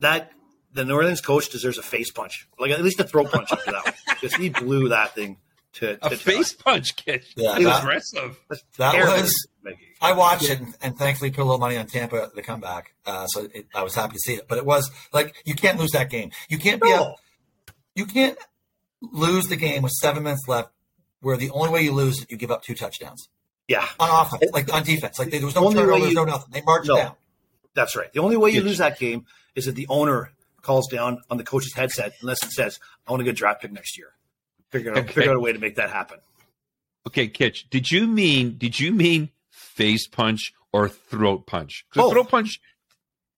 that, the New Orleans coach deserves a face punch, like at least a throat punch after that one. Because he blew that thing to, to
A face punch kid.
Yeah,
He was
that-
aggressive.
That was I watched it and, and thankfully put a little money on Tampa the comeback. Uh, so it, I was happy to see it. But it was like you can't lose that game. You can't be
No.
a, you can't lose the game with seven minutes left, where the only way you lose is you give up two touchdowns
Yeah.
on offense, like on defense. Like there was no
Only way
turnover, there was
you-
no nothing. They marched
No.
down.
That's right. The only way you
Yes.
lose that game is that the owner calls down on the coach's headset unless it says, I want a good draft pick next year. Figure out,
Okay.
figure out a way to make that happen.
Okay, Kitch, did you mean did you mean face punch or throat punch?
Both.
throat punch,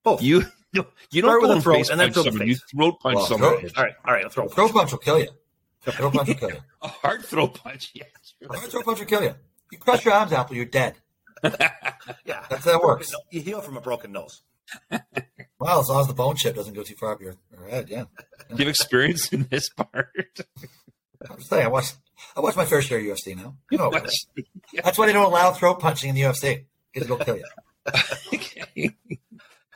Both.
you you, you don't
with
go
a throat
face
and then
punch
throw the.
You throat punch
Well,
someone.
throat-
all right. All right. I'll throw.
A throw punch will kill you. A throw punch will kill you.
A hard throat punch. Yes.
A throw punch will kill you. You crush your arms out, you're dead.
Yeah.
That's how it works.
You heal from a broken nose.
Well, as long as the bone chip doesn't go too far up your, your head, yeah.
Do you have experience in this part?
I'm saying, I watched I watch my fair share of UFC now. You know, what it is. that's why they don't allow throat punching in the UFC because it'll kill you.
okay.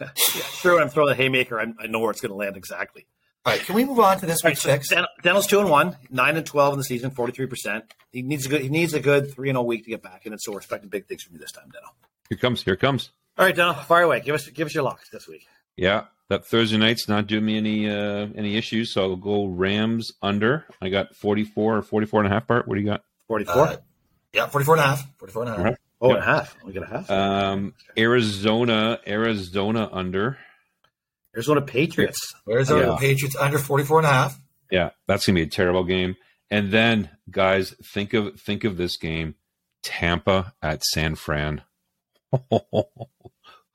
Yeah, sure. When I'm throwing a haymaker, I, I know where it's going to land exactly.
All right, can we move on to this
All right,
week's
so
picks?
Dan- Daniel's two and one, nine and twelve in the season, forty three percent. He needs a good. He needs a good three and a week to get back in it. So we're expecting big things from you this time, Daniel.
Here comes. Here comes.
All right, Daniel, fire away. Give us give us your locks this week.
Yeah. that Thursday night's not doing me any uh, any issues, so I'll go Rams under. I got 44 or 44 and a half part. What do you got?
44.
Uh, yeah, 44 and a half. 44 and a half.
Alright.
oh,
yeah.
and a half. We got a half.
Um, Arizona, Arizona under.
Arizona Patriots.
Where's our
Yeah.
Patriots under 44 and a half?
Yeah, that's gonna be a terrible game. And then, guys, think of think of this game: Tampa at San Fran.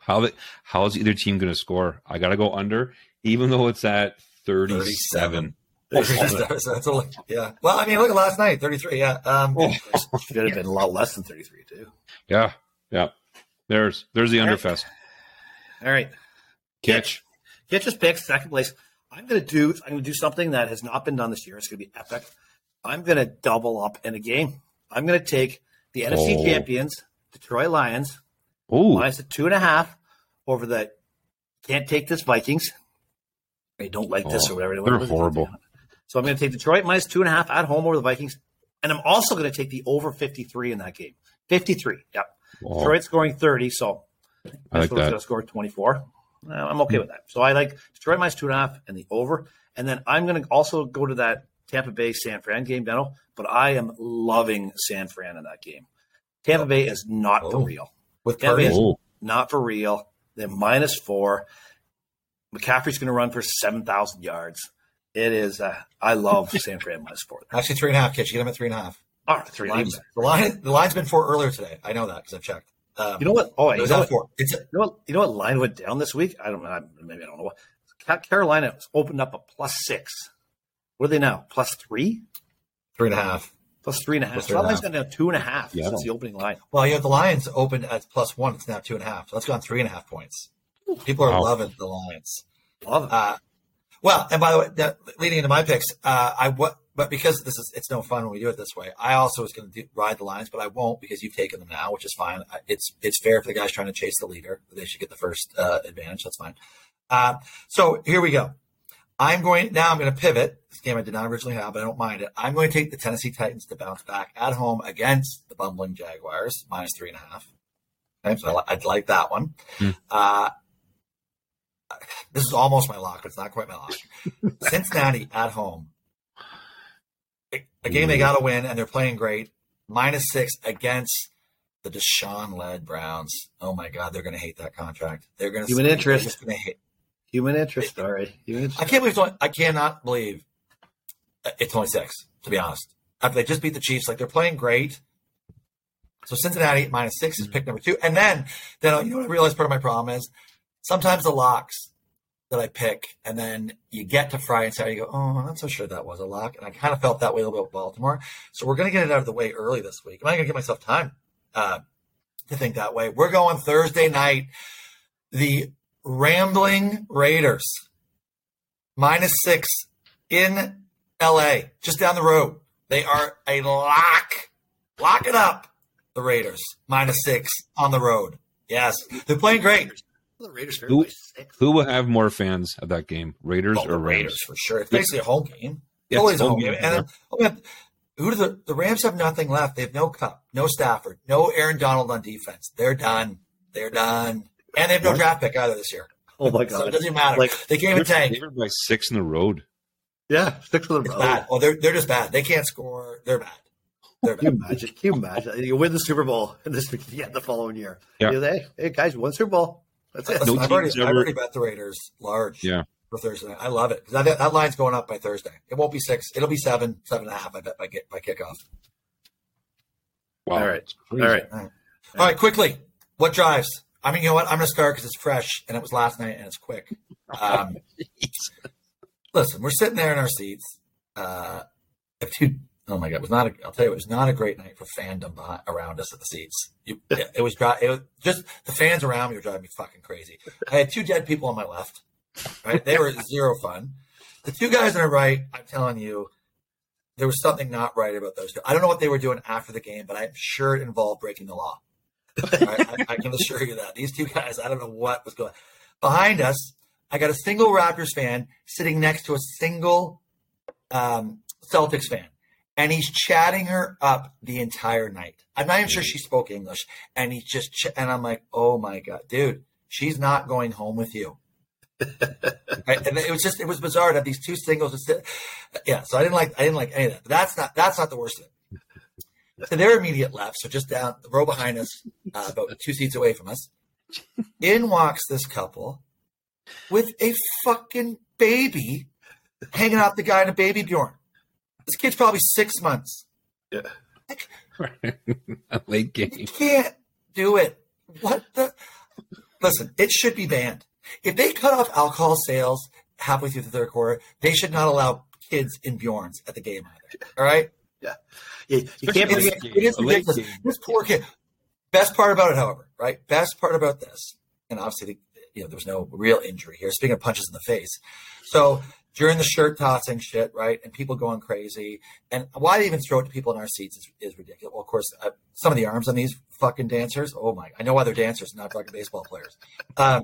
how the, how is either team going to score? I got to go under, even though it's at thirty-seven.
that's, that's a, yeah. Well, I mean, look at last night, 33. Yeah. Um,
Should have been a lot less than 33, too.
Yeah, yeah. There's there's the underfest
All right.
catch.
Get just picks second place. I'm gonna do I'm gonna do something that has not been done this year. It's gonna be epic. I'm gonna double up in a game. I'm gonna take the NFC
Oh.
champions, Detroit Lions,
Oh,
minus a two and a half over the can't take this Vikings. They don't like this
Oh,
or whatever.
they're
whatever.
horrible.
So I'm gonna take Detroit minus two and a half at home over the Vikings. And I'm also gonna take the over 53 in that game. 53. Yep.
oh,
Detroit scoring 30, so
I like that.
going to score 24. Uh, I'm okay with that. So I like Detroit minus two and a half and the over. And then I'm going to also go to that Tampa Bay San Fran game, Deno. But I am loving San Fran in that game. Tampa Bay is not for
Oh.
real.
with
Yeah,
Purdy.
man.
Oh,
Not for real. They're minus four. McCaffrey's going to run for 7,000 yards. It is, uh, I love San Fran minus four.
Actually, three and a half. Kids, you get him at three and a half.
All right, three
The the line, the line's been four earlier today. I know that because I've checked. Um,
You know what? Oh, you know what?
four. It's
You know what? You know what line went down this week? I don't know. Maybe I don't know what. Carolina opened up a plus six. What are they now? Plus three?
three and a half.
Plus three and a half.
Plus
So
three
that
and
line's gone down two and a half
Yeah.
since the opening line.
Well, you have the Lions opened at plus one. It's now two and a half. So that's gone three and a half points. People are
Wow.
loving the Lions.
Love it.
Uh, well, and by the way, that, leading into my picks, uh, I what, but because this is it's no fun when we do it this way. I also was going to ride the Lions, but I won't because you've taken them now, which is fine. It's it's fair for the guys trying to chase the leader. They should get the first uh, advantage. That's fine. Uh, so here we go. I'm going now. I'm going to pivot. This game I did not originally have, but I don't mind it. I'm going to take the Tennessee Titans to bounce back at home against the bumbling Jaguars, minus three and a half. Okay, so I I'd like that one.
Hmm.
Uh, this is almost my lock, but it's not quite my lock. Cincinnati at home. A- A game they got to win, and they're playing great. Minus six against the Deshaun led Browns. Oh my God, they're going to hate that contract. They're going to
Human interest.
Going to hate.
Human interest. Right. Human interest.
I can't believe. I cannot believe it's only six. To be honest, after they just beat the Chiefs, like they're playing great. So Cincinnati minus six is pick number two, and then then you know I realized part of my problem is sometimes the locks that I pick, and then you get to Friday and Saturday, you go, oh, I'm not so sure that was a lock, and I kind of felt that way a little bit with Baltimore. So we're going to get it out of the way early this week. I'm not going to give myself time uh, to think that way. We're going Thursday night. The Rambling Raiders minus six in LA, just down the road. They are a lock. Lock it up. The Raiders minus six on the road. Yes, they're playing great.
The Raiders
Who- who will have more fans at that game, Raiders
Oh,
or
the
Rams?
Raiders for sure. It's basically a home game.
Yeah,
Always
it's
a
home
home game.
game,
And then, oh, man, who do the the Rams have nothing left? They have no Kupp, no Stafford, no Aaron Donald on defense. They're done. They're done. And they have no
What?
draft pick either this year.
Oh my god!
So it doesn't even matter.
Like,
they can't
They're
even tank.
by six in the road.
Yeah. Six for the
It's
road.
bad. Oh, they're they're just bad. They can't score. They're bad. They're
Can you
bad.
imagine? Can you imagine? You win the Super Bowl and this yeah, the following year.
Yeah.
You hey, hey guys, one Super Bowl. That's it.
No
I've, already,
team's
I've already bet the Raiders large
Yeah.
for Thursday night. I love it because that, that line's going up by Thursday. It won't be six. It'll be seven, seven and a half. I bet by get by kickoff.
Wow.
All right.
It's crazy.
All right.
All right, quickly. What drives? I mean, you know what? I'm going to start because it's fresh and it was last night and it's quick. Um, listen, we're sitting there in our seats. Uh, you, oh my god, it was not. A, I'll tell you, it was not a great night for fandom behind, around us at the seats. You, it, it was dri- It was just the fans around me were driving me fucking crazy. I had two dead people on my left. Right, they were zero fun. The two guys on the right, I'm telling you, there was something not right about those two. I don't know what they were doing after the game, but I'm sure it involved breaking the law. Right? I, I can assure you that these two guys, I don't know what was going. Behind us, I got a single Raptors fan sitting next to a single um, Celtics fan, and he's chatting her up the entire night. I'm not even sure she spoke English, and he's just ch- and I'm like, oh my god, dude, she's not going home with you. right? And it was just it was bizarre to have these two singles. Just sit, yeah, so I didn't like I didn't like any of that. But that's not that's not the worst of it. To their immediate left, so just down the row behind us, uh, about two seats away from us, in walks this couple with a fucking baby hanging out the guy in a baby Bjorn. This kid's probably six months.
Yeah.
A late
You can't do it. What the? Listen, it should be banned. If they cut off alcohol sales halfway through the third quarter, they should not allow kids in Bjorns at the game either. All right?
Yeah, you, you can't it.
It is ridiculous.
game.
This poor kid. Best part about it, however, right? Best part about this, and obviously, the, you know, there was no real injury here. Speaking of punches in the face, so during the shirt tossing shit, right, and people going crazy, and why they even throw it to people in our seats is, is ridiculous. Well, of course, uh, some of the arms on these fucking dancers. Oh my! I know why they're dancers, not fucking baseball players. Um,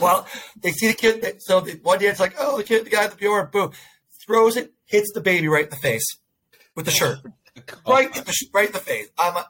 well, they see the kid. So the one dance like, oh, the kid, the guy at the Bjorn, boom, throws it, hits the baby right in the face with the shirt oh. right in the right in the face. I'm a,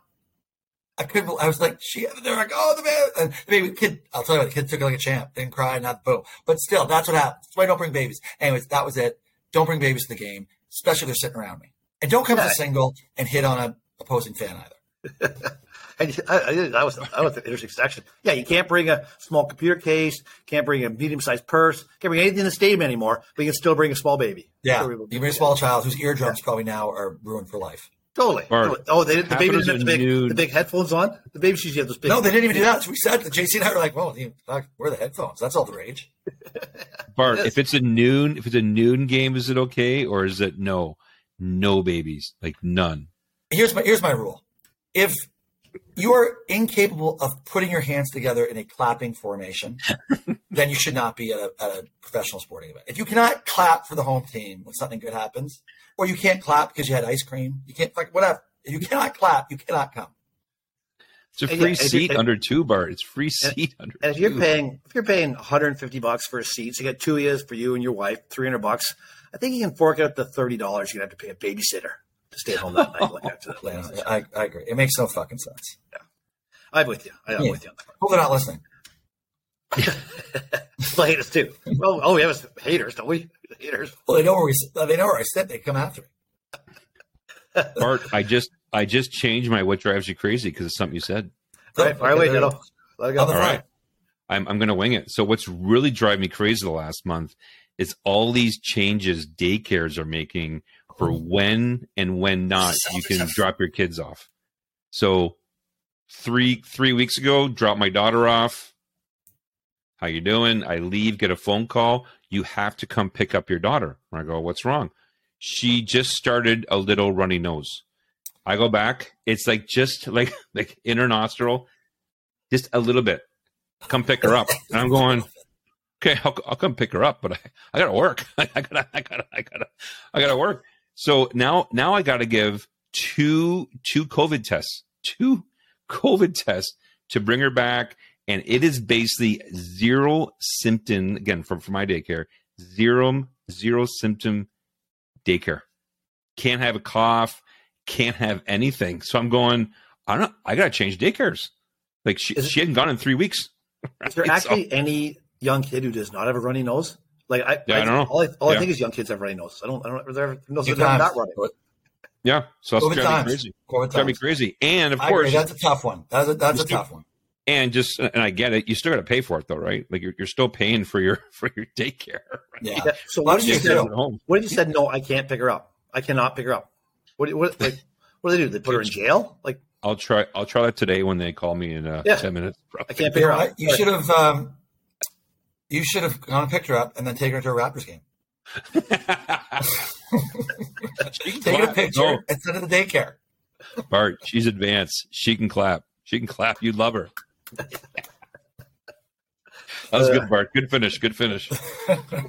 I couldn't. I was like, she. They're like, oh, the man. And the baby kid. I'll tell you what, the kid took it like a champ. Didn't cry, not boo. But still, that's what happens. That's why I don't bring babies. Anyways, that was it. Don't bring babies to the game, especially if they're sitting around me. And don't come
Yeah.
a single and hit on an opposing fan either.
And I, I, that was that was the interesting section. Yeah, you can't bring a small computer case, can't bring a medium-sized purse, can't bring anything in the stadium anymore, but you can still bring a small baby.
Yeah,
Sure, we will-
you bring a small child whose eardrums probably now are ruined for life.
totally.
Bart,
oh, they, the baby didn't have the big,
nude-
the big headphones on. The baby should have those big.
No, they didn't even do that. So we said that JC and I were like, well, you- fuck, where are the headphones? That's all the rage.
Bart,
Yes.
if it's a noon, if it's a noon game, is it okay, or is it no, no babies, like none?
here's my here's my rule. If you are incapable of putting your hands together in a clapping formation, then you should not be at a, at a professional sporting event. If you cannot clap for the home team when something good happens, or you can't clap because you had ice cream, you can't like whatever. If you cannot clap, you cannot come.
It's a free
yeah,
seat
and-
under two, Bart. It's free seat under.
And if you're
two.
paying, if you're paying 150 bucks for a seat, so you get two years for you and your wife, 300 bucks. I think you can fork out the thirty dollars. You have to pay a babysitter to stay home that night. Like after that.
Yeah, I, I agree. It makes no fucking sense. Yeah.
I'm with you. I'm
Yeah.
with you. on that.
Hope they're not listening.
Well, hate us too. Well, oh, we have haters, don't we? Haters.
Well, they know where we sit. They know where I sit. They come after me.
Bart, I just I just changed my what drives you crazy because it's something you said.
All right, fire away, Ditto. Let it go.
On the
All
front.
right. I'm I'm gonna wing it. So what's really driving me crazy the last month is all these changes daycares are making for oh. when and when not you can drop your kids off. So three three weeks ago, drop my daughter off. How you doing? I leave, get a phone call. You have to come pick up your daughter. I go, what's wrong? She just started a little runny nose. I go back. It's like just like like inner nostril, just a little bit. Come pick her up. And I'm going, okay, I'll, I'll come pick her up, but I, I gotta work. I gotta, I gotta, I gotta, I gotta work. So now, now I gotta give two, two COVID tests, two COVID tests to bring her back. And it is basically zero symptom, again, from, from my daycare, zero, zero symptom daycare. Can't have a cough, can't have anything. So I'm going, I don't, I gotta change daycares. Like she,
is,
she hadn't gone in three weeks.
Is there
Right? So-
actually any young kid who does not have a runny nose? Like I,
Yeah, I don't know.
All I, all I think is young kids have runny noses. I don't. I don't. They're, there noses
Few
that have
times.
not running?
Yeah, so that's
COVID
driving me
times.
crazy.
COVID
Drive me
times.
crazy. And of
I agree.
course,
That's a tough one. That's a, that's a
still-
tough one.
and just and I get it. You still got to pay for it though, right? Like you're, you're still paying for your for your daycare. Right?
Yeah.
Yeah. So
Why
what
don't
you
you
said?
do?
What if you said no? I can't pick her up. I cannot pick her up. What? do- What? Like, what do they do? They put her in jail? Like
I'll try. I'll try that today when they call me in uh,
Yeah.
ten minutes.
I can't pick
You,
her up.
you should have um, you should have gone and picked her up and then taken her to a Raptors game. Taken a picture
No,
and sent her to the daycare.
Bart, she's advanced. She can clap. She can clap. You'd love her. That was
Uh,
good, Bart. Good finish. Good finish. Yeah,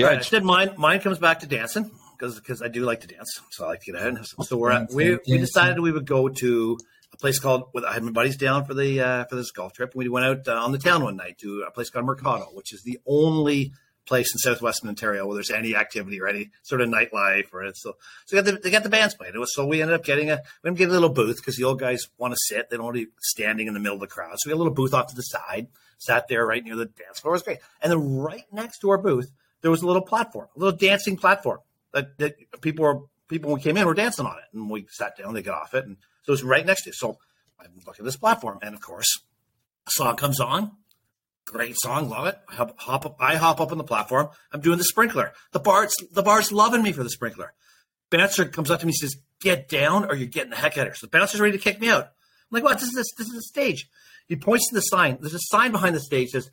All right, instead, mine mine comes back to dancing because I do like to dance, so I like to get out. So we're at, we we decided we would go to a place called. I had my buddies down for the uh, for this golf trip. And we went out uh, on the town one night to a place called Mercado, which is the only place in southwestern Ontario where there's any activity or any sort of nightlife or so so they got the, they got the bands playing. It was so we ended up getting a we getting a little booth because the old guys want to sit. They don't want to be standing in the middle of the crowd. So we had a little booth off to the side, sat there right near the dance floor. It was great. And then right next to our booth, there was a little platform, a little dancing platform that, that people were people when we came in were dancing on it. And we sat down, they got off it. And so it's right next to it. So I look at this platform. And of course, a song comes on. Great song, love it. I hop, hop up, I hop up on the platform. I'm doing the sprinkler. The bar's the bar's loving me for the sprinkler. Bouncer comes up to me and says, "Get down, or you're getting the heck out of here." So the bouncer's ready to kick me out. I'm like, "What? This is this, this is a stage." He points to the sign. There's a sign behind the stage that says,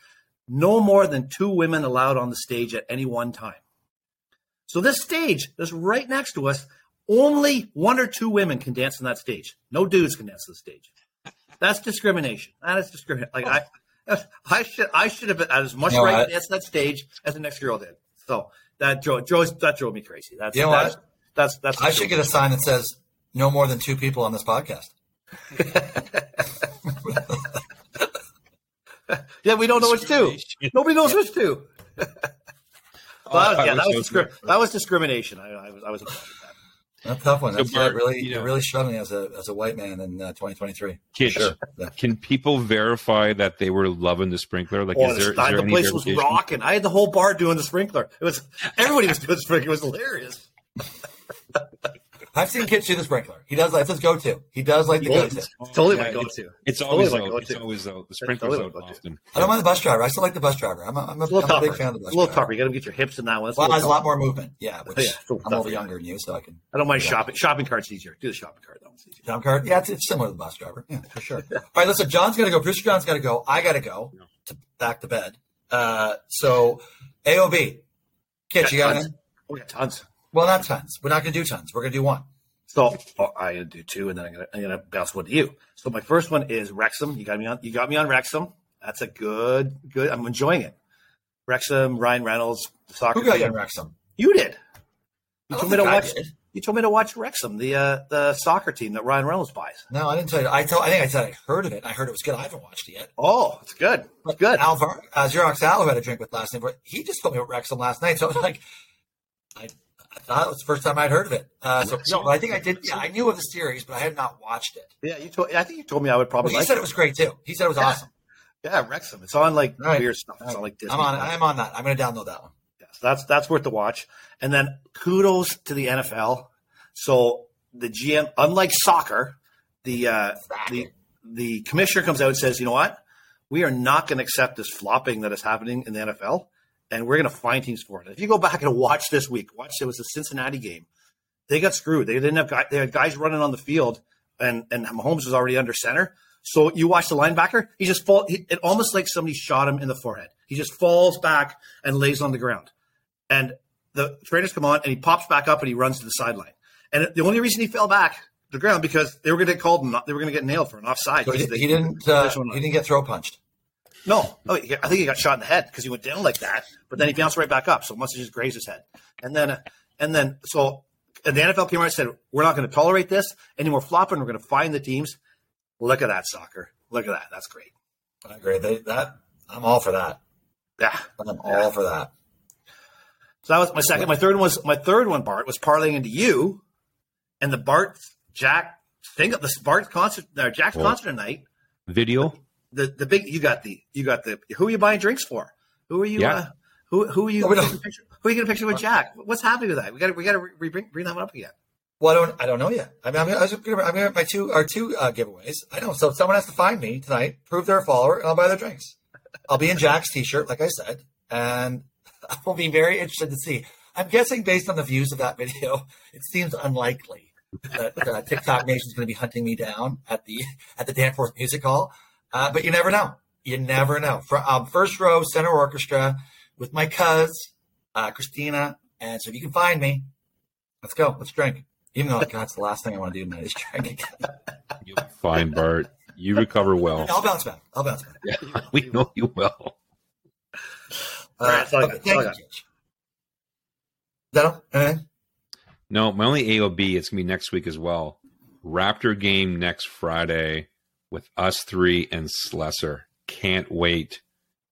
"No more than two women allowed on the stage at any one time." So this stage that's right next to us, only one or two women can dance on that stage. No dudes can dance on the stage. That's discrimination. That is discrimination. Like I, I should I should have been as much
You know
right
what?
to dance on that stage as the next girl did. So that drove, drove that drove me crazy. That's
You know
that's,
what?
that's that's
I should get a sign that says no more than two people on this podcast.
yeah. We don't know which two. Nobody knows which two. Well, that was, yeah, that was,
was
discri- that was discrimination. I, I was I was
a tough one.
So,
That's
Bart,
really
you know-
really struggling as a as a white man in uh, 2023.
Kitch,
Sure. Yeah.
can people verify that they were loving the sprinkler? Like,
Oh,
is there, is
the,
there
the place was rocking. I had the whole bar doing the sprinkler. It was everybody was doing the sprinkler. It was hilarious.
I've seen kids do the sprinkler. He does. That's his go-to. He does like the go-to.
totally
Yeah,
my go-to.
It's
Totally
always
my
out. It's
go-to.
always out. The sprinkler's
totally
out often.
I don't mind the bus driver. I still like the bus driver. I'm a, I'm a,
It's a little
I'm a big fan of the bus
It's a little
driver.
tougher. You got to get your hips in that one. It's a
Well,
little
there's a lot more movement. Yeah, which
Yeah,
I'm a little younger than you, so I can.
I don't mind
Yeah.
shopping. Shopping cart's easier. Do the shopping cart. That one's easier.
Jump card. Yeah, it's, it's similar to the bus driver. Yeah, for sure. All right, listen. John's got to go. Producer John's got to go. I got to go to back to bed. Uh, so AOB, Kitch, you got
tons.
anything?
We got tons.
Well, not tons. We're not going to do tons. We're going to do one.
So oh, I'm gonna do two, and then I'm gonna I'm gonna bounce one to you. So my first one is Wrexham. You got me on. You got me on Wrexham. That's a good good. I'm enjoying it. Wrexham, Ryan Reynolds, the soccer.
Who got you in Wrexham?
You did. You told me to
I
watch.
did.
You told me to watch Wrexham, the uh, the soccer team that Ryan Reynolds buys.
No, I didn't tell you. I told. I think I said I heard of it. I heard it was good. I haven't watched it yet.
Oh, it's good. It's good.
Alvar, uh, Xerox Al, who had a drink with last night, but he just told me about Wrexham last night. So I was like, I, It was the first time I'd heard of it. Uh, so no, I think I did. Yeah, I knew of the series, but I had not watched it.
Yeah, you told. I think you told me I would probably
he
like
said
it.
it was great too. He said it was
Yeah.
awesome.
Yeah, Wrexham. It's on like
right.
weird stuff. It's on like Disney.
I'm on. I'm on that. I'm going to download that one.
Yes, that's that's worth the watch. And then kudos to the NFL. So the GM, unlike soccer, the uh, the the commissioner comes out and says, you know what, we are not going to accept this flopping that is happening in the NFL, and we're going to find teams for it. If you go back and watch this week, watch it was the Cincinnati game. They got screwed. They didn't have guys, they had guys running on the field, and and Mahomes was already under center. So you watch the linebacker, he just fall. He, it almost like somebody shot him in the forehead. He just falls back and lays on the ground. And the trainers come on, and he pops back up and he runs to the sideline. And the only reason he fell back to the ground because they were going to get called, and they were going to get nailed for an offside.
So he,
They-
he didn't. Uh, he didn't get throw punched.
No, no, I think he got shot in the head because he went down like that, but then he bounced right back up. So it must have just grazed his head. And then, uh, and then, so and the NFL came out and said, "We're not going to tolerate this anymore. flopping. We're going to find the teams." Look at that soccer. Look at that. That's great.
I agree. They, that I'm all for that.
Yeah.
I'm all for that.
So that was my second. My third one was my third one. Bart was parlaying into you, and the Bart Jack thing. of The Bart concert, uh, Jack's
Well-
concert tonight.
Video?
The the big you got the you got the who are you buying drinks for? Who are you?
Yeah.
Uh, who who are you?
Oh, we don't-
taking a picture- Who are you getting a picture with Jack? What's happening with that? We got to we got to re- bring bring that one up again.
Well, I don't. I don't know yet. I mean, I'm, I was gonna, I'm gonna my two our two uh, giveaways. I know. So someone has to find me tonight, prove they're a follower, and I'll buy their drinks. I'll be in Jack's t-shirt, like I said, and I will be very interested to see. I'm guessing based on the views of that video, it seems unlikely that uh, TikTok Nation's going to be hunting me down at the at the Danforth Music Hall. Uh, but you never know. You never know. For, um, first row center orchestra with my cuz uh, Christina, and so if you can find me, let's go. Let's drink. Even though God, it's the last thing I want to do tonight is drink again.
You'll be fine, Bart. You recover well.
I'll bounce back. I'll bounce back.
Yeah, we know you will.
Uh,
All right, that's all
okay,
got.
thank
all
you,
got.
Is that all?
No, my only AOB, it's going to be next week as well. Raptor game next Friday with us three and Slesser. Can't wait.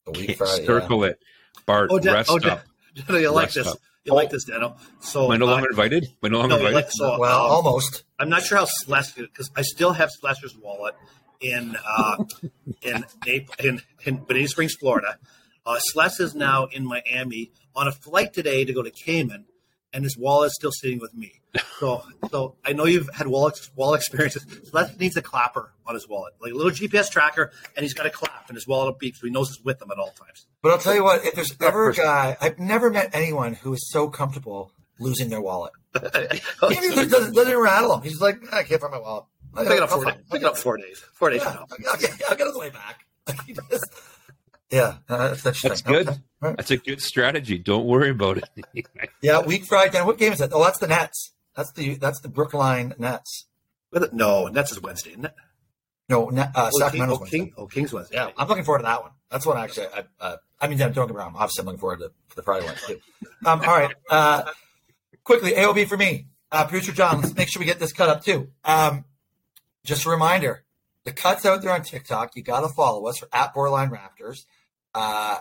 A
Can't
Friday. yeah.
circle it. Bart,
Oh, Ja-
rest
oh, Ja-
up.
you like this?
Up.
You like this, Dano? So
Am I no
I-
longer invited? Am I no longer
no,
invited?
like, so
well,
um,
almost.
I'm not sure how Sless because I still have Slesser's wallet in uh, in Naples, in in Bonita Springs, Florida. Uh, Sless is now in Miami on a flight today to go to Cayman, and his wallet is still sitting with me. So, so I know you've had wallet wallet experiences. Sless needs a clapper on his wallet, like a little GPS tracker, and he's got a clap, and his wallet will beep, so he knows it's with him at all times.
But I'll tell you what, if there's ever a guy, I've never met anyone who is so comfortable losing their wallet. Oh, he even doesn't, doesn't rattle him. He's like, I can't find my wallet.
I'll Pick it up
I'll
four days. Pick it up four days. Four days
Yeah,
from now.
I'll, I'll get, I'll get it on the way back. He just- yeah, uh, that's.
That's good.
Okay. All right.
That's a good strategy. Don't worry about it.
Yeah, week Friday. What game is that? Oh, that's the Nets. That's the that's the Brooklyn Nets.
No, that's his Wednesday, isn't it?
No, ne- uh,
Oh, King,
Sacramento's
oh,
Wednesday.
King, oh, King's Wednesday.
Yeah, I'm looking forward to that one. That's one actually. I, uh, I mean, don't get me. Obviously, I'm looking forward to, to the Friday one too. Um, all right. Uh, quickly, AOB for me. Uh, Producer John, let's make sure we get this cut up too. Um, just a reminder: the cuts out there on TikTok. You got to follow us for at Borderline Raptors. Uh,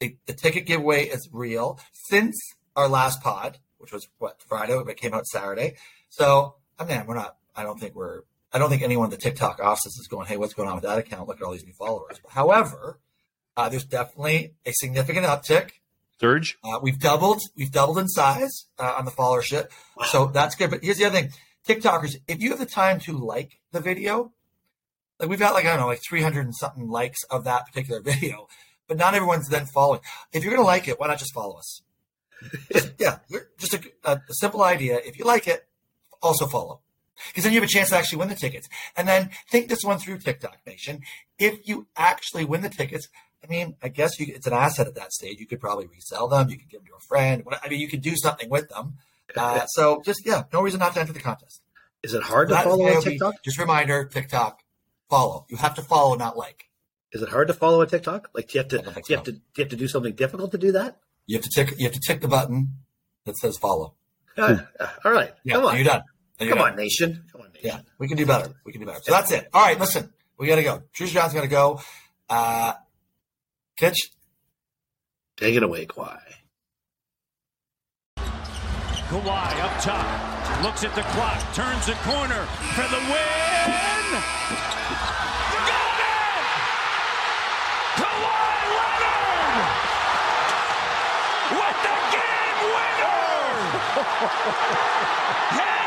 the, the ticket giveaway is real since our last pod, which was what Friday, but it came out Saturday. So, I mean, we're not. I don't think we're. I don't think anyone in the TikTok office is going, "Hey, what's going on with that account? Look at all these new followers." However, uh, there's definitely a significant uptick.
Surge.
Uh, we've doubled. We've doubled in size uh, on the followership, Wow. so that's good. But here's the other thing: TikTokers, if you have the time to like the video, like we've got like I don't know, like 300 and something likes of that particular video, but not everyone's then following. If you're gonna like it, why not just follow us? yeah, just a, a, a simple idea. If you like it, also follow. Because then you have a chance to actually win the tickets. And then think this one through TikTok Nation. If you actually win the tickets, I mean, I guess you, it's an asset at that stage. You could probably resell them. You could give them to a friend. I mean, you could do something with them. Uh, so just, yeah, no reason not to enter the contest.
Is it hard to follow on TikTok?
Just reminder, TikTok, follow. You have to follow, not like.
Is it hard to follow on TikTok? Like, do you have to,
don't think
do you
so.
have to, do you have to do something difficult to do that?
You have to tick, you have to tick the button that says follow.
Uh, all right,
Yeah,
come on,
you're done. And you're
come
done.
on, nation, come on, nation.
Yeah, we can do better. We can do better. So that's it. All right, listen, we got to go. Trish John's got to go. Uh, Kitch,
Take it away, Kawhi.
Kawhi up top, looks at the clock, turns the corner for the win. yeah!